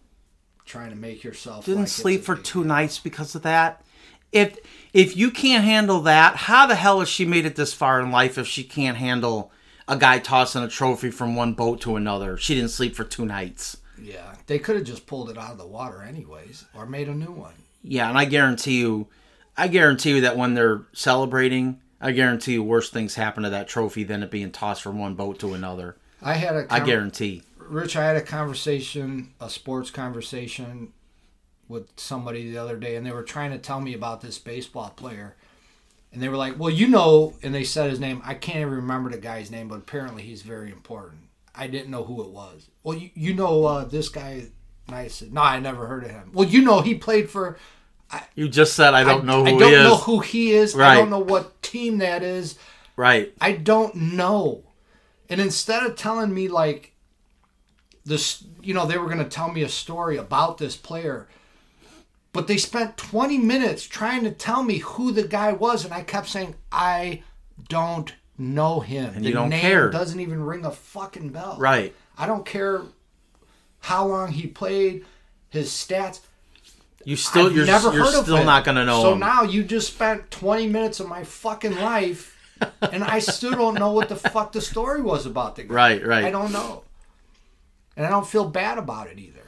trying to make yourself. Didn't like sleep for two nights because of that. If if you can't handle that, how the hell has she made it this far in life if she can't handle a guy tossing a trophy from one boat to another? She didn't sleep for two nights. Yeah, they could have just pulled it out of the water anyways, or made a new one. Yeah, and I guarantee you, I guarantee you that when they're celebrating, I guarantee you worse things happen to that trophy than it being tossed from one boat to another. I had a I con- guarantee. Rich, I had a conversation, a sports conversation with somebody the other day, and they were trying to tell me about this baseball player. And they were like, Well, you know, and they said his name. I can't even remember the guy's name, but apparently he's very important. I didn't know who it was. Well, you, you know uh, this guy. I said, No, I never heard of him. Well, you know, he played for. You just said I don't know who I don't he is. know who he is. I don't know what team that is. Right. I don't know. And instead of telling me like this, you know, they were going to tell me a story about this player, but they spent 20 minutes trying to tell me who the guy was, and I kept saying, I don't know him. And the you don't name care. doesn't even ring a fucking bell. Right. I don't care how long he played, his stats. You still I've you're, never you're heard of still him. not gonna know So him. now you just spent 20 minutes of my fucking life, and I still don't know what the fuck the story was about the guy. Right, right. I don't know, and I don't feel bad about it either.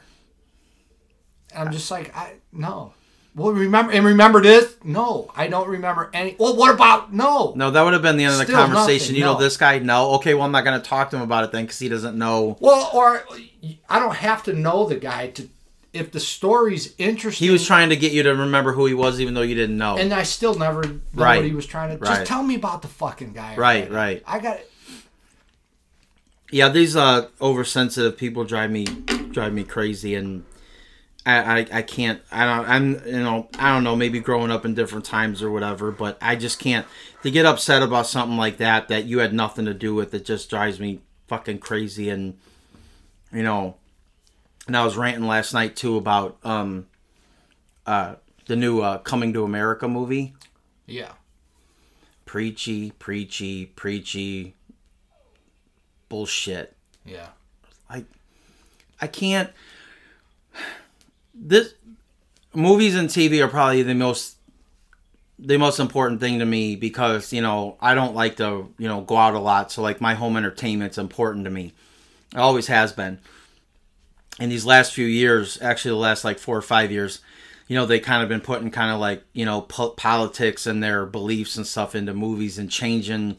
And I'm just like, I no. Well, remember and remember this? No, I don't remember any. Well, what about no? no, that would have been the end of the Still conversation. nothing, you know, this guy. No, okay. Well, I'm not gonna talk to him about it then because he doesn't know. Well, or I don't have to know the guy to. If the story's interesting, He was trying to get you to remember who he was, even though you didn't know. and I still never know Right. what he was trying to. Right. Just tell me about the fucking guy. Right, already. right. I got. yeah, these uh oversensitive people drive me drive me crazy, and I, I I can't. I don't. I'm you know I don't know. Maybe growing up in different times or whatever, but I just can't to get upset about something like that that you had nothing to do with. It just drives me fucking crazy, and you know. And I was ranting last night too about um uh the new uh, Coming to America movie. Yeah. Preachy, preachy, preachy. Bullshit. Yeah. I can't. This movies and TV are probably the most the most important thing to me because you know I don't like to you know go out a lot, so like my home entertainment's important to me. It always has been. In these last few years, actually the last like four or five years, you know they kind of been putting kind of like you know po- politics and their beliefs and stuff into movies and changing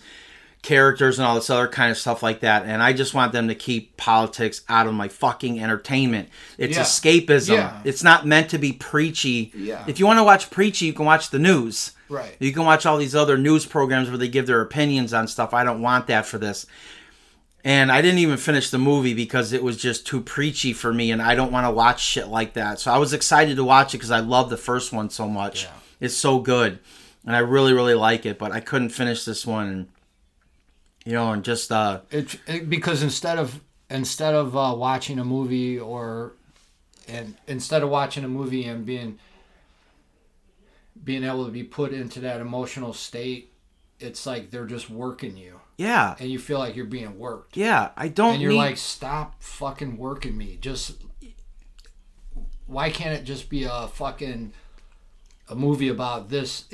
characters and all this other kind of stuff like that. And I just want them to keep politics out of my fucking entertainment. It's Yeah. escapism. Yeah. It's not meant to be preachy. Yeah. If you want to watch preachy, you can watch the news. Right. You can watch all these other news programs where they give their opinions on stuff. I don't want that for this. And I didn't even finish the movie because it was just too preachy for me, and I don't want to watch shit like that. So I was excited to watch it because I love the first one so much. It's so good, and I really, really like it. But I couldn't finish this one, you know, and just uh, It, it because instead of instead of uh, watching a movie or and instead of watching a movie and being being able to be put into that emotional state, it's like they're just working you, yeah, and you feel like you're being worked. yeah. I don't. and you're need, like, stop fucking working me. Just why can't it just be a fucking a movie about this?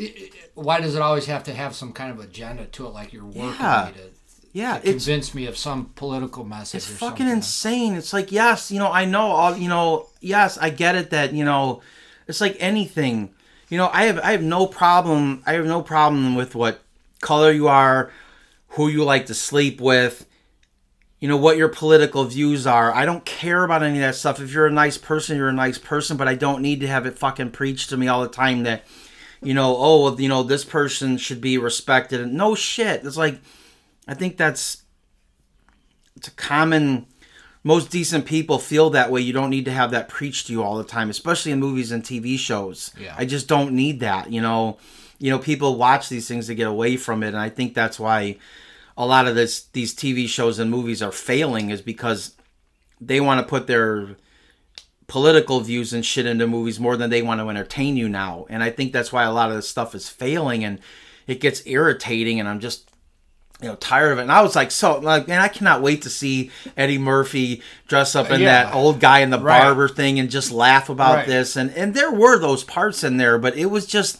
Why does it always have to have some kind of agenda to it? Like you're working Yeah. me to, yeah, to convince me of some political message. It's fucking something. insane. It's like, yes, you know, I know all, you know, yes, I get it that, you know, it's like anything. You know, I have I have no problem I have no problem with what color you are, who you like to sleep with, you know, what your political views are. I don't care about any of that stuff. If you're a nice person, you're a nice person, but I don't need to have it fucking preached to me all the time that you know, oh, you know, this person should be respected. No shit. It's like I think that's it's a common most decent people feel that way. You don't need to have that preached to you all the time especially in movies and tv shows. Yeah. i just don't need that you know? You know people watch these things to get away from it and i think that's why a lot of this these tv shows and movies are failing is because they want to put their political views and shit into movies more than they want to entertain you now. And i think that's why a lot of this stuff is failing and it gets irritating and i'm just you know tired of it and i was like so like man i cannot wait to see eddie murphy dress up in Yeah. that old guy in the Right. barber thing and just laugh about Right. this and and there were those parts in there but it was just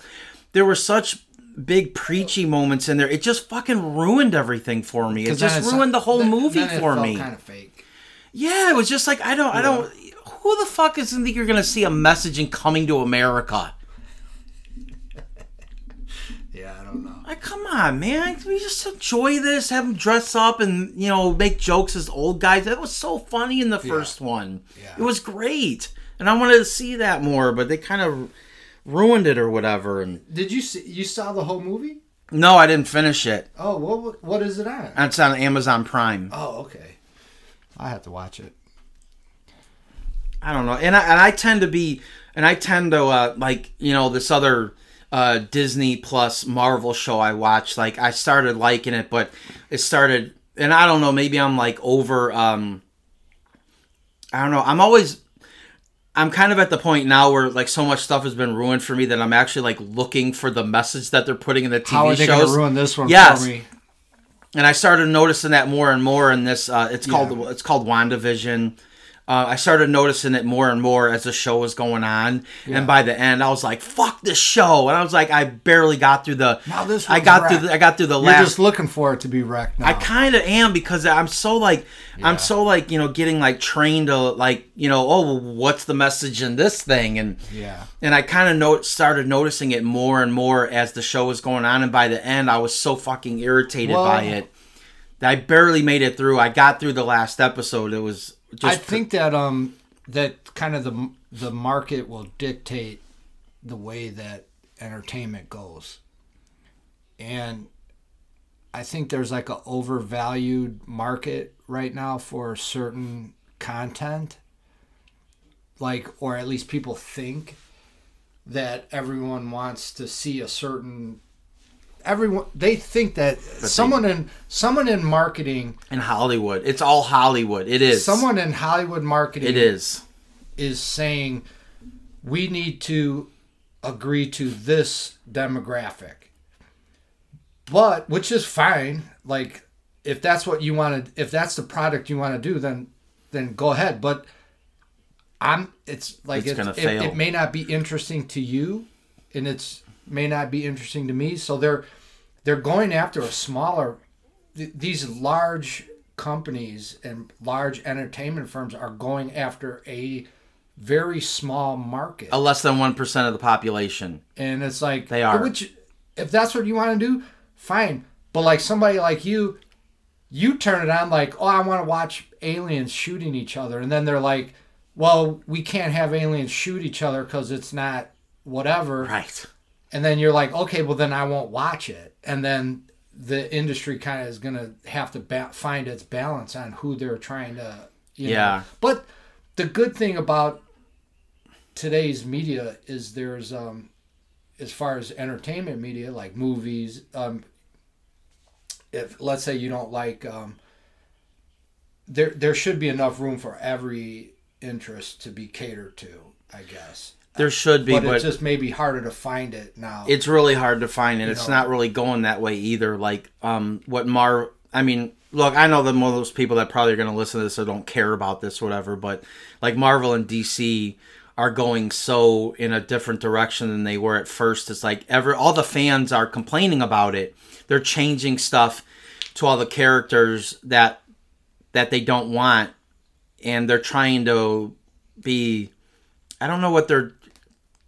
there were such big preachy moments in there it just fucking ruined everything for me it just ruined the whole then- movie then it for me Kind of fake. yeah it was just like i don't i don't who the fuck is think you're gonna see a message in coming to america Yeah, I don't know. Like, come on, man. Can we just enjoy this? Have them dress up and, you know, make jokes as old guys. That was so funny in the first one. Yeah. It was great. And I wanted to see that more, but they kind of ruined it or whatever. And Did you see? You saw the whole movie? no, I didn't finish it. Oh, what what is it on? It's on Amazon Prime. Oh, okay. I have to watch it. I don't know. And I, and I tend to be, and I tend to, uh, like, you know, this other uh, Disney plus Marvel show I watched, like, I started liking it, but it started, and I don't know, maybe I'm like over, um, I don't know. I'm always, I'm kind of at the point now where like so much stuff has been ruined for me that I'm actually like looking for the message that they're putting in the TV How are they shows. to ruin this one Yes. for me? and I started noticing that more and more in this. Uh, it's called Yeah. it's called Wandavision. Uh, I started noticing it more and more as the show was going on, and by the end, I was like, "Fuck this show!" And I was like, I barely got through the. Now this I got wrecked. through. The, I got through the You're last. just looking for it to be wrecked now. I kind of am because I'm so like Yeah. I'm so like you know getting like trained to like you know oh well, what's the message in this thing and yeah. and I kind of no- started noticing it more and more as the show was going on and by the end I was so fucking irritated Well- by it that I barely made it through. I got through the last episode. It was I think that um that kind of the the market will dictate the way that entertainment goes, and I think there's like a overvalued market right now for certain content, like or at least people think that everyone wants to see a certain everyone they think that someone in someone in marketing in Hollywood. It's all Hollywood. It is. someone in Hollywood marketing It is. is saying we need to agree to this demographic. But which is fine. Like if that's what you want to if that's the product you want to do then then go ahead. But I'm it's like It's it's it, fail. it may not be interesting to you and it's may not be interesting to me. So they're they're going after a smaller th- these large companies and large entertainment firms are going after a very small market A less than one percent of the population. and it's like They are. which if that's what you want to do fine but like somebody like you you turn it on like oh i want to watch aliens shooting each other and then they're like well we can't have aliens shoot each other because it's not whatever Right. And then you're like okay well then i won't watch it and then the industry kind of is going to have to ba- find its balance on who they're trying to you know. Yeah. but the good thing about today's media is there's um as far as entertainment media like movies um if let's say you don't like um there there should be enough room for every interest to be catered to i guess There should be, but, but, it's just maybe harder to find it now it's really hard to find it. You it's know. not really going that way either like um what mar i mean look i know that most people that probably are going to listen to this or don't care about this or whatever but like marvel and dc are going so in a different direction than they were at first it's like ever all the fans are complaining about it they're changing stuff to all the characters that that they don't want and they're trying to be I don't know what they're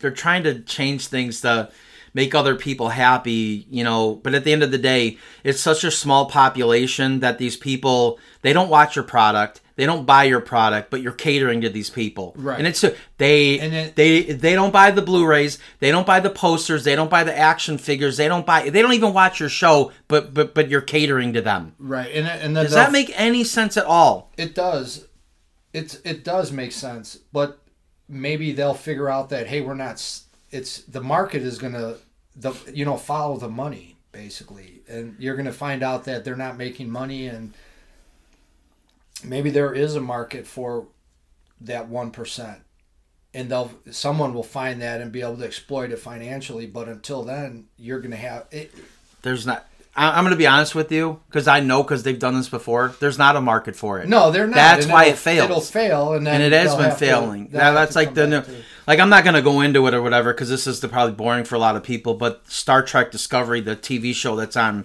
they're trying to change things to make other people happy, you know, but at the end of the day, it's such a small population that these people they don't watch your product, they don't buy your product, but you're catering to these people. Right. And it's they And it- they they don't buy the Blu-rays, they don't buy the posters, they don't buy the action figures, they don't buy they don't even watch your show, but but but you're catering to them. right and and then Does that make any sense at all? It does. It's it does make sense, but maybe they'll figure out that hey, we're not. It's the market is gonna the you know follow the money basically, and you're gonna find out that they're not making money, and maybe there is a market for that one percent, and they'll someone will find that and be able to exploit it financially. But until then, you're gonna have it. There's not. I- I'm going to be honest with you because I know because they've done this before. There's not a market for it. No, they're not. That's and why it fails. It'll fail, and then and it has been have to- failing. Now that's like the new. to- Like I'm not going to go into it or whatever because this is the, probably boring for a lot of people. But Star Trek Discovery, the TV show that's on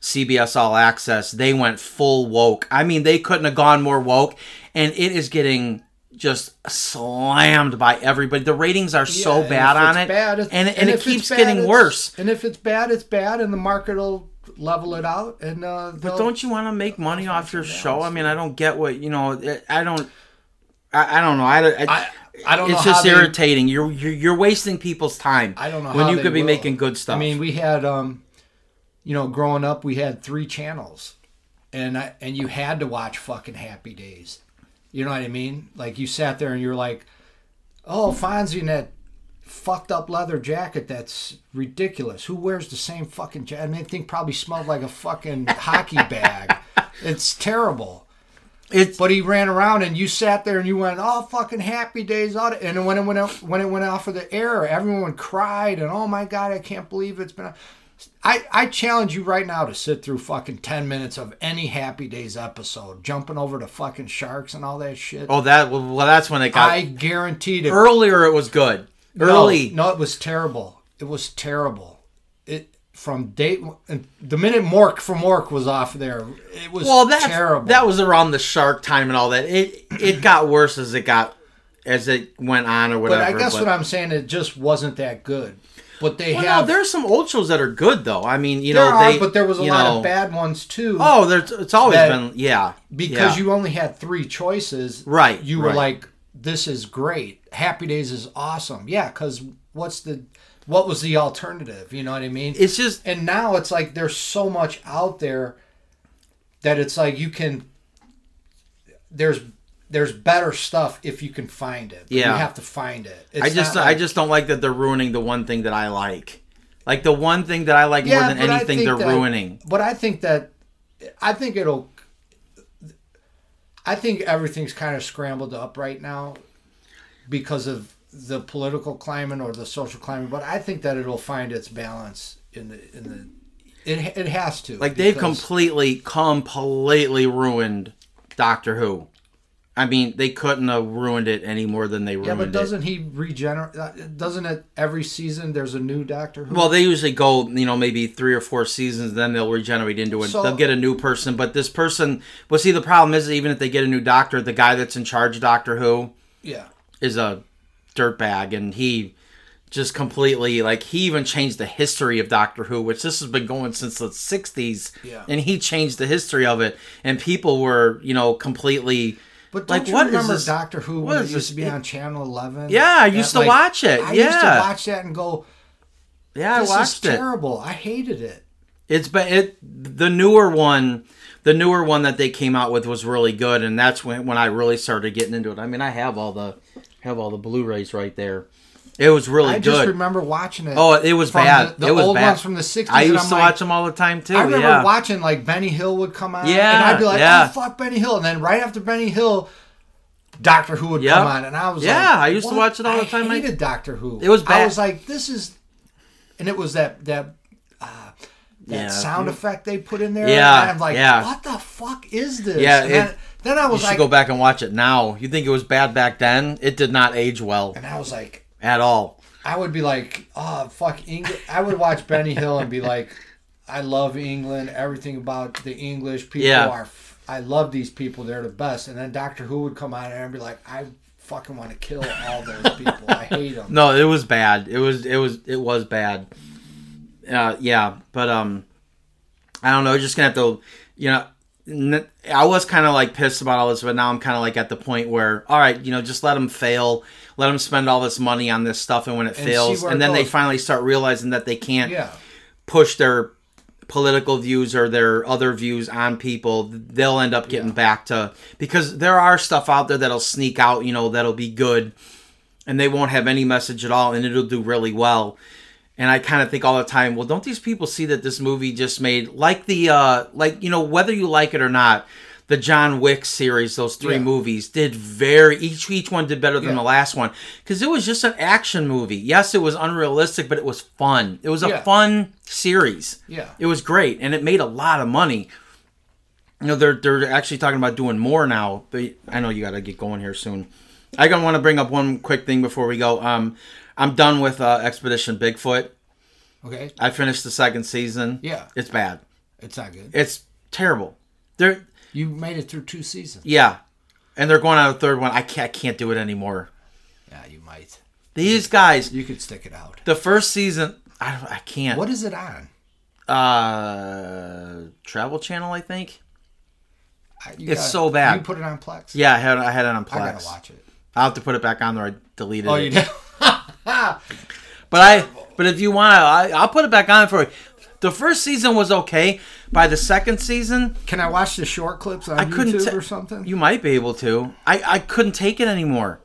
CBS All Access, they went full woke. I mean, they couldn't have gone more woke, and it is getting just slammed by everybody. The ratings are so Yeah, and bad on it, bad, it's- and and, it keeps bad, getting worse. And if it's bad, it's bad, and the market will level it out. And uh, But don't you want to make money off your show? I mean, I don't get what you know. I don't. I, I don't know. I, I, I, I don't it's know just how they- irritating. You're, you're you're wasting people's time. I don't know when how you could be will. making good stuff. I mean, we had, um, you know, growing up, we had three channels, and I, and you had to watch fucking Happy Days. You know what I mean? Like you sat there and you're like, "Oh, Fonzie in that fucked up leather jacket. That's ridiculous. Who wears the same fucking jacket? And that thing probably smelled like a fucking hockey bag. It's terrible." it's But he ran around, and you sat there, and you went, "Oh, fucking happy days!" And when it went out, when it went off of the air, everyone cried, and oh my god, I can't believe it's been. I, I challenge you right now to sit through fucking 10 minutes of any Happy Days episode, jumping over to fucking sharks and all that shit. Oh, that well, well, that's when it got I guaranteed it. earlier. It was good. Early, No, no, it was terrible. It was terrible. It from date and the minute Mork from Mork was off there, it was well, that's terrible. that was around the shark time and all that. It it got worse as it got as it went on or whatever. but. I guess what I'm saying, it just wasn't that good. But they well, have no, there's some old shows that are good though. I mean, you know, are, they, but there was a lot know- of bad ones too. Oh, there's it's always been yeah because yeah. you only had three choices. Right, You were right. like, "This is great. Happy Days is awesome." Yeah, because what's the what was the alternative? You know what I mean? It's just and now it's like there's so much out there that it's like you can there's there's better stuff if you can find it. Yeah. you have to find it. It's I just not I just don't like that they're ruining the one thing that I like. Like the one thing that I like more than anything they're that- ruining. But I think that I think it'll. I think everything's kind of scrambled up right now because of the political climate or the social climate. But I think that it'll find its balance in the in the. It, it has to Like they've completely completely ruined Doctor Who. I mean, they couldn't have ruined it any more than they ruined it. Yeah, but doesn't he regenerate? uh, Doesn't it every season? There's a new Doctor Who. Well, they usually go, you know, maybe three or four seasons, then they'll regenerate into it. So- they'll get a new person, but this person, well, see, the problem is, even if they get a new doctor, the guy that's in charge of Doctor Who yeah, is a dirtbag, and he just completely, like, he even changed the history of Doctor Who, which this has been going since the 60s, Yeah. and he changed the history of it, and people were, you know, completely. but Like, you what is remember this- Doctor Who when it used to this? be on Channel Eleven? Yeah, I That, used to watch it, I used to yeah. watch that and go, Yeah, "This I watched is it. terrible. I hated it." It's been it the newer one, the newer one that they came out with was really good, and that's when when I really started getting into it. I mean, I have all the have all the Blu-rays right there. It was really cool. I just remember watching it. oh, it was bad. The, the it was old bad. ones from the '60s. I used I'm to like- watch them all the time too. I remember yeah. watching like Benny Hill would come on, Yeah, and I'd be like, yeah. "Oh fuck, Benny Hill!" And then right after Benny Hill, Doctor Who would Yep. come on, and I was like, Yeah, like, I used to watch it all the time. I I- hated Doctor Who. It was I was like, "This is," and it was that that uh, that Yeah. sound effect they put in there. Yeah, and I'm like, yeah. "What the fuck is this?" Yeah, then, I You was should like, go back and watch it now. You think it was bad back then? It did not age well and I was like, at all. I would be like, oh fuck England. I would watch Benny Hill and be like, I love England. Everything about the English people Yeah. are. f- I love these people. They're the best. And then Doctor Who would come on and be like, I fucking want to kill all those people. I hate them. No, it was bad. It was it was it was bad. Uh, yeah, but um, I don't know. Just gonna have to, you know. I was kind of like pissed about all this, but now I'm kind of like at the point where, all right, you know, just let them fail, let them spend all this money on this stuff, and when it And fails, and it then they finally start realizing that they can't Yeah. push their political views or their other views on people, they'll end up getting Yeah. back to because there are stuff out there that'll sneak out, you know, that'll be good and they won't have any message at all and it'll do really well. And I kind of think all the time, well, don't these people see that this movie just made like the uh like you know whether you like it or not, the John Wick series, those three Yeah. movies did very each each one did better than Yeah. the last one because it was just an action movie. Yes, it was unrealistic, but it was fun. It was a Yeah. fun series. Yeah. It was great and it made a lot of money. You know, they're they're actually talking about doing more now, but I know you got to get going here soon. I gonna want to bring up one quick thing before we go. Um, I'm done with uh, Expedition Bigfoot. Okay. I finished the second season. Yeah. it's bad. It's not good. It's terrible. They're You made it through two seasons. yeah, and they're going on a third one. I can't, I can't do it anymore. Yeah, you might. These guys, You could stick it out. the first season, I don't, I can't. What is it on? Uh, Travel Channel, I think. I- you It's so bad. You put it on Plex? Yeah, I had I had it on Plex. I gotta watch it. I'll have to put it back on there. I deleted it. Oh, it. you did? But I, but if you want to, I'll put it back on for you. The first season was okay. By the second season, Can I watch the short clips on I couldn't YouTube ta- or something? you might be able to. I, I couldn't take it anymore.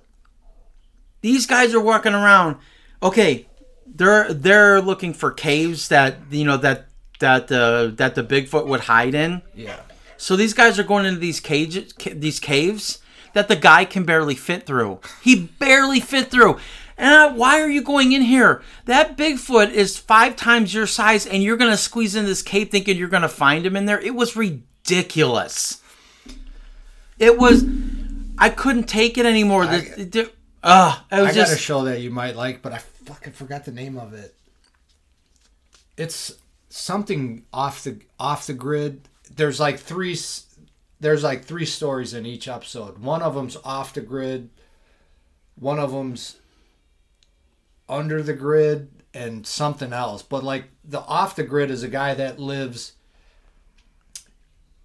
These guys are walking around. Okay, they're they're looking for caves that you know that that the that the Bigfoot would hide in. yeah. So these guys are going into these cages, ca- these caves that the guy can barely fit through. He barely fit through. And I, why are you going in here? That Bigfoot is five times your size, and you're gonna squeeze in this cave thinking you're gonna find him in there. It was ridiculous. It was. I couldn't take it anymore. I- The, the, uh, it was I just got a show that you might like, but I fucking forgot the name of it. It's something off the off the grid. There's like three. There's like three stories in each episode. One of them's off the grid. One of them's under the grid and something else. But like the off the grid is a guy that lives.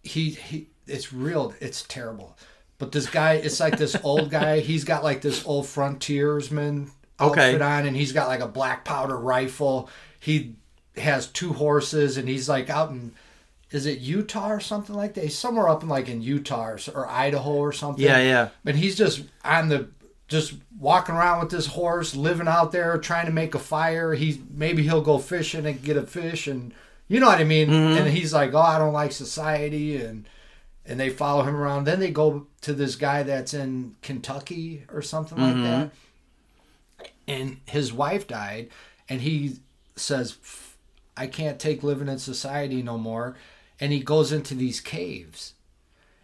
He he. It's real. It's terrible. But this guy, it's like this old guy. He's got like this old frontiersman Okay. outfit on, and he's got like a black powder rifle. He has two horses, and he's like out in, is it Utah or something like that? He's somewhere up in like in Utah or, or Idaho or something. Yeah, yeah. And he's just on the, just walking around with this horse, living out there, trying to make a fire. He maybe he'll go fishing and get a fish, and you know what I mean. Mm-hmm. And he's like, oh, I don't like society, and and they follow him around. Then they go to this guy that's in Kentucky or something like mm-hmm. that. And his wife died, and he says, I can't take living in society no more. And he goes into these caves.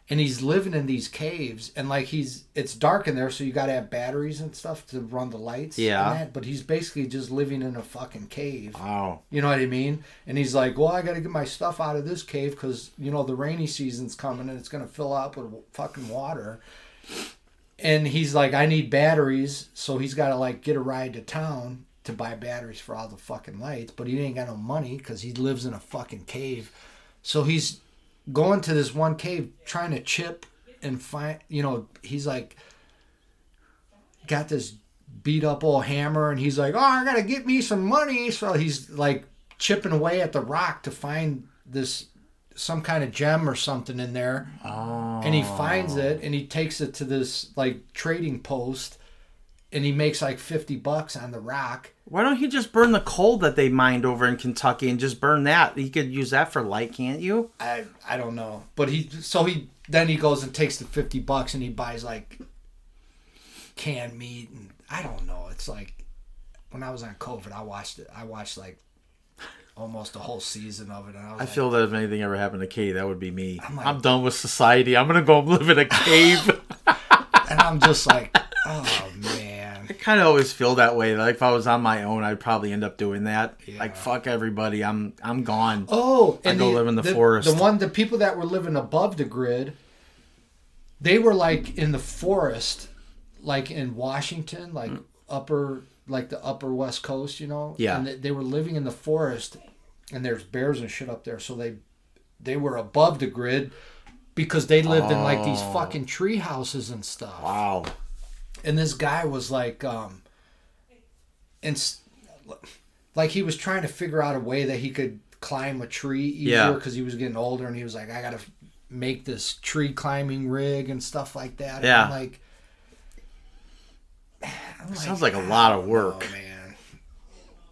And he's living in these caves, and like he's, it's dark in there, so you got to have batteries and stuff to run the lights. and Yeah. that, but he's basically just living in a fucking cave. Wow. You know what I mean? And he's like, "Well, I got to get my stuff out of this cave because you know the rainy season's coming and it's gonna fill up with fucking water." And he's like, "I need batteries," so he's got to like get a ride to town to buy batteries for all the fucking lights. But he ain't got no money because he lives in a fucking cave. So he's going to this one cave trying to chip and find. You know, he's like, got this beat up old hammer and he's like, Oh, I gotta get me some money. So he's like chipping away at the rock to find this some kind of gem or something in there. Oh. And he finds it and he takes it to this like trading post and he makes like fifty bucks on the rock. Why don't he just burn the coal that they mined over in Kentucky and just burn that? You could use that for light, can't you? I I don't know. But he so he then he goes and takes the fifty bucks and he buys like canned meat and I don't know. It's like when I was on COVID, I watched it. I watched like almost a whole season of it, and I was I like, feel that if anything ever happened to Katie, that would be me. I'm, like- done with society. I'm gonna go live in a cave. and I'm just like, oh kind of always feel that way. Like if I was on my own, I'd probably end up doing that. Yeah. Like fuck everybody. I'm I'm gone. Oh, I go live in the forest. The one, the people that were living above the grid, they were like in the forest, like in Washington, like mm. upper, like the upper West Coast, you know. Yeah. And they, they were living in the forest, and there's bears and shit up there, so they, they were above the grid, because they lived in like these oh. fucking tree houses and stuff Wow. And this guy was like um and like he was trying to figure out a way that he could climb a tree easier Yeah. because he was getting older and he was like i gotta make this tree climbing rig and stuff like that and Yeah. I'm like I'm Sounds like a lot of work. oh man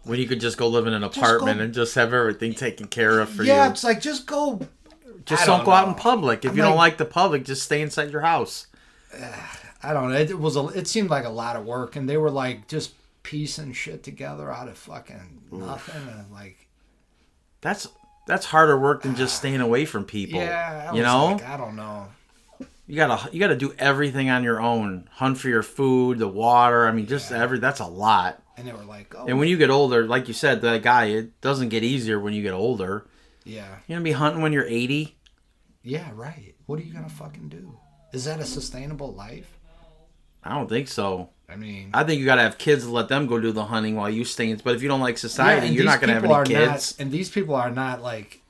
When you could just go live in an go- apartment and just have everything taken care of for yeah you. Yeah it's like just go Just don't, don't go out in public. If I'm you don't like- like the public, just stay inside your house. I don't know it was a it seemed like a lot of work and they were like just piecing shit together out of fucking nothing and like That's that's harder work than just staying away from people. yeah you know, like, i don't know you gotta you gotta do everything on your own. Hunt for your food, the water. I mean, just every that's a lot. and they were like oh And when you get older, like you said, that guy, it doesn't get easier when you get older. yeah You're gonna be hunting when you're 80. Yeah, right. What are you gonna fucking do? Is that a sustainable life? I don't think so. I mean, I think you gotta have kids to let them go do the hunting while you stay. But if you don't like society, and you're not gonna have any kids. Not, and these people are not like.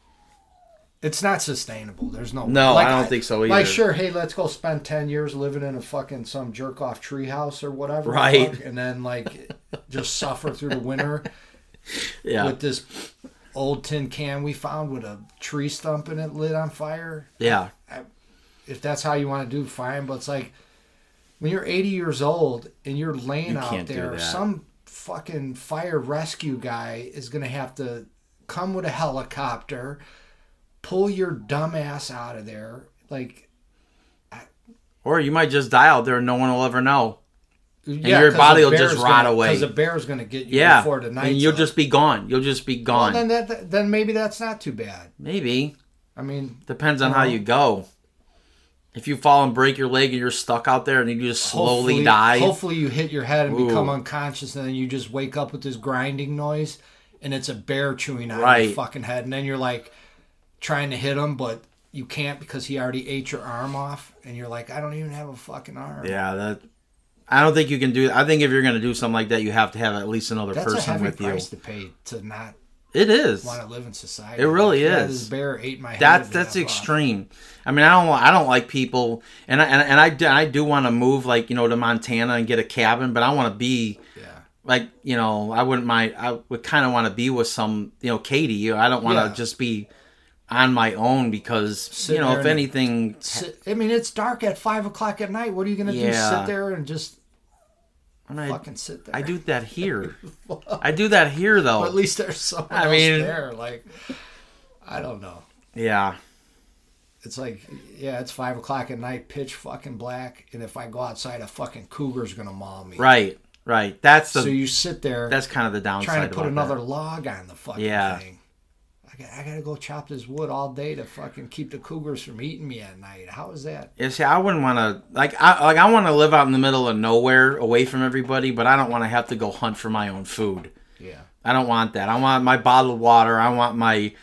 It's not sustainable. There's no. No, like, I don't think so either. Like, sure, hey, let's go spend ten years living in a fucking some jerk off treehouse or whatever, Right. fuck, and then like just suffer through the winter yeah, with this old tin can we found with a tree stump in it lit on fire. yeah. if that's how you want to do, fine. But it's like when you're 80 years old and you're laying You out there, some fucking fire rescue guy is gonna have to come with a helicopter, pull your dumb ass out of there. Like, Or you might just die out there and no one will ever know. And your body will just rot away. Because the bear's going to get you Yeah, before the night. and you'll just be gone. You'll just be Well, gone. then that then maybe that's not too bad. Maybe I mean, depends on how Uh-huh. you go. If you fall and break your leg and you're stuck out there and you just slowly hopefully, die, Hopefully, you hit your head and become unconscious, and then you just wake up with this grinding noise, and it's a bear chewing on Right. your fucking head, and then you're like trying to hit him, but you can't because he already ate your arm off, and you're like, I don't even have a fucking arm. yeah, that. I don't think you can do. I think if you're going to do something like that, you have to have at least another That's a person heavy with you. price to pay to not It is. want to live in society. It really Like, yeah, is. This bear ate my head. That's that's extreme. I mean, I don't I don't like people, and I, and, and I do, I do want to move like you know to Montana and get a cabin, but I want to be Yeah. like you know I wouldn't mind. I would kind of want to be with some you know Katie. I don't want to Yeah. just be on my own because Sit you know if anything. Sit, I mean, it's dark at five o'clock at night. What are you gonna do? Sit there and just and I, fucking sit there? I do that here. I do that here though. But at least there's someone I else mean- there. Like, I don't know. yeah, It's like, yeah, it's five o'clock at night, pitch fucking black, and if I go outside, a fucking cougar's gonna maul me. right, right. That's the So you sit there that's kind of the downside. trying to put another that. log on the fucking Yeah. thing. I got, I got to go chop this wood all day to fucking keep the cougars from eating me at night. How is that? Yeah, see, I wouldn't want to like I like I want to live out in the middle of nowhere, away from everybody, but I don't want to have to go hunt for my own food. Yeah. I don't want that. I want my bottled water. I want my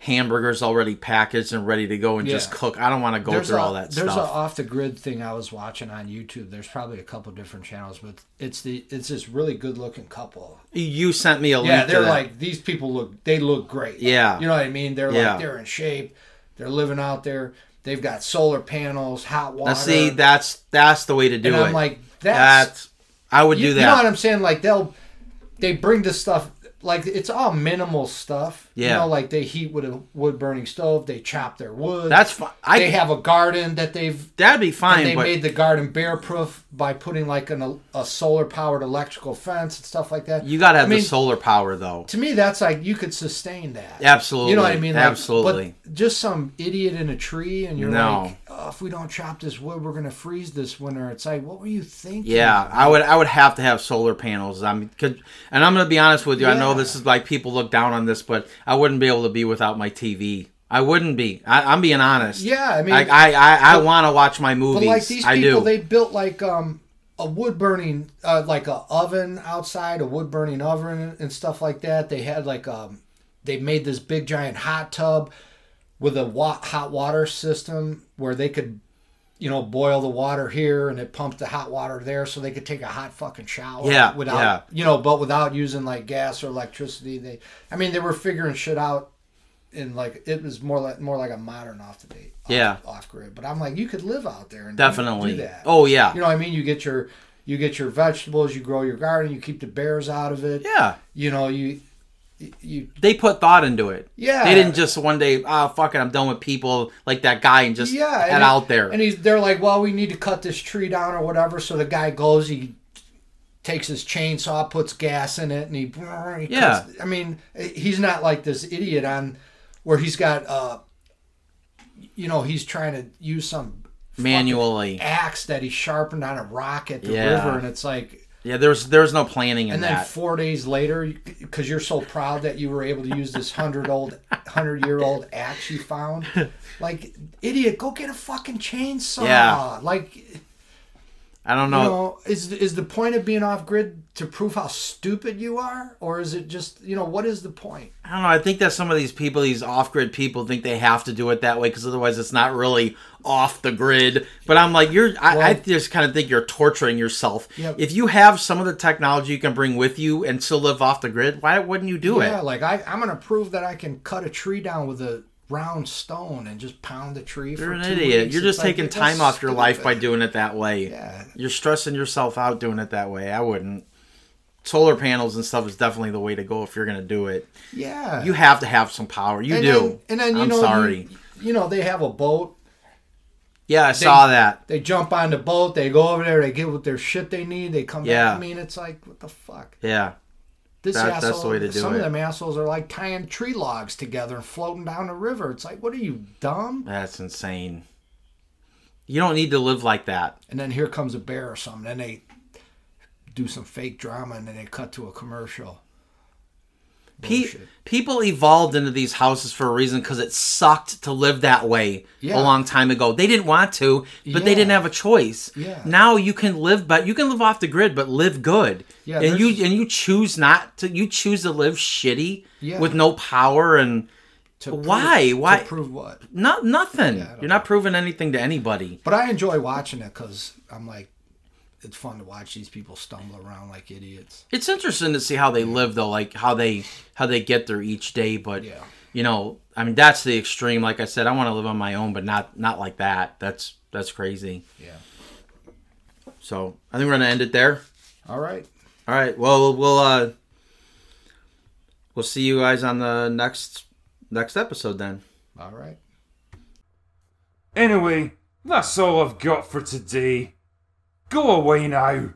hamburgers already packaged and ready to go and just cook. I don't want to go there's through a, all that stuff. there's an off the grid thing I was watching on YouTube. There's probably a couple different channels, but it's the it's this really good looking couple. you sent me a link. Yeah, they're like these people look they look great. Yeah. You know what I mean? They're Yeah. like they're in shape. They're living out there. They've got solar panels, hot water. Now, see, that's that's the way to do and it. I'm like that's, that's I would you, do that. you know what. I'm saying? Like they'll they bring this stuff like it's all minimal stuff. You Yeah. know, like they heat with a wood burning stove, they chop their wood. That's fine. I they have a garden that they've that'd be and fine, they made the garden bear proof by putting like an, a solar powered electrical fence and stuff like that. you got to have I mean, the solar power though. To me, that's like you could sustain that. Absolutely. You know what I mean? Like, Absolutely. But just some idiot in a tree, and you're No. like, oh, if we don't chop this wood, we're gonna freeze this winter. It's like, what were you thinking? Yeah, I would. I would have to have solar panels. I mean, could, and I'm going to be honest with you. I know this is like people look down on this, but I wouldn't be able to be without my TV. I wouldn't be. I, I'm being honest. Yeah, I mean, Like I, I, I want to watch my movies. but like these I people, do. they built like um a wood burning, uh, like a oven outside, a wood burning oven and stuff like that. They had like um, they made this big giant hot tub with a wa- hot water system where they could you know, boil the water here and it pumped the hot water there so they could take a hot fucking shower. Yeah, Without, yeah. you know, but without using like gas or electricity. They, I mean, they were figuring shit out in like, it was more like, more like a modern off the date. Off, Yeah. Off grid. But I'm like, you could live out there and Definitely. do that. Oh yeah. You know what I mean? You get your, you get your vegetables, you grow your garden, you keep the bears out of it. yeah. You know, you, you, They put thought into it. yeah. They didn't just one day, oh fuck it, I'm done with people like that guy and just yeah, head and out there. And he's they're like, well, we need to cut this tree down or whatever. So the guy goes, he takes his chainsaw, puts gas in it, and he, he Yeah. cuts- I mean, he's not like this idiot on where he's got, uh, you know, he's trying to use some Manually. axe that he sharpened on a rock at the Yeah. river, and it's like. Yeah, there's there's no planning in that And then that. four days later, because you're so proud that you were able to use this hundred old, hundred year old axe you found, like idiot, go get a fucking chainsaw. Yeah. Like I don't you know. know, is is the point of being off grid to prove how stupid you are, or is it just you know what is the point? I don't know. I think that some of these people, these off grid people, think they have to do it that way because otherwise it's not really off the grid. But I'm like, you're. I, I just kind of think you're torturing yourself. Yep. If you have some of the technology you can bring with you and still live off the grid, why wouldn't you do yeah, it? Yeah, like I, I'm gonna prove that I can cut a tree down with a round stone and just pound the tree. You're for an idiot. weeks. You're just like, taking that's time off your life by doing it that way. Yeah. You're stressing yourself out doing it that way. I wouldn't. Solar panels and stuff is definitely the way to go if you're gonna do it. Yeah, You have to have some power. You and do. Then, and then you I'm know, sorry. You, you know, they have a boat. yeah, I saw that. They jump on the boat. They go over there. They get what their shit they need. They come Yeah. back. I mean, it's like what the fuck. Yeah. This That- that's asshole. the way to do some it. of them assholes are like tying tree logs together and floating down the river. It's like, what are you dumb? That's insane. You don't need to live like that. And then here comes a bear or something, and they do some fake drama and then they cut to a commercial. Pe- people evolved into these houses for a reason because it sucked to live that way Yeah. a long time ago. They didn't want to, but they didn't have a choice. Yeah. Now you can live, but you can live off the grid, but live good. Yeah, and you and you choose not to. You choose to live shitty Yeah. with no power and To prove- Why? to Why? prove what? not nothing. Yeah, You're not proving anything to anybody. But I enjoy watching it because I'm like, it's fun to watch these people stumble around like idiots. It's interesting to see how they live though, like how they how they get there each day. But Yeah. you know, I mean, that's the extreme. Like I said, I want to live on my own, but not not like that. That's that's crazy. Yeah. So I think we're gonna end it there. All right. All right. Well, we'll uh, we'll see you guys on the next next episode then. All right. Anyway, that's all I've got for today. Go away now.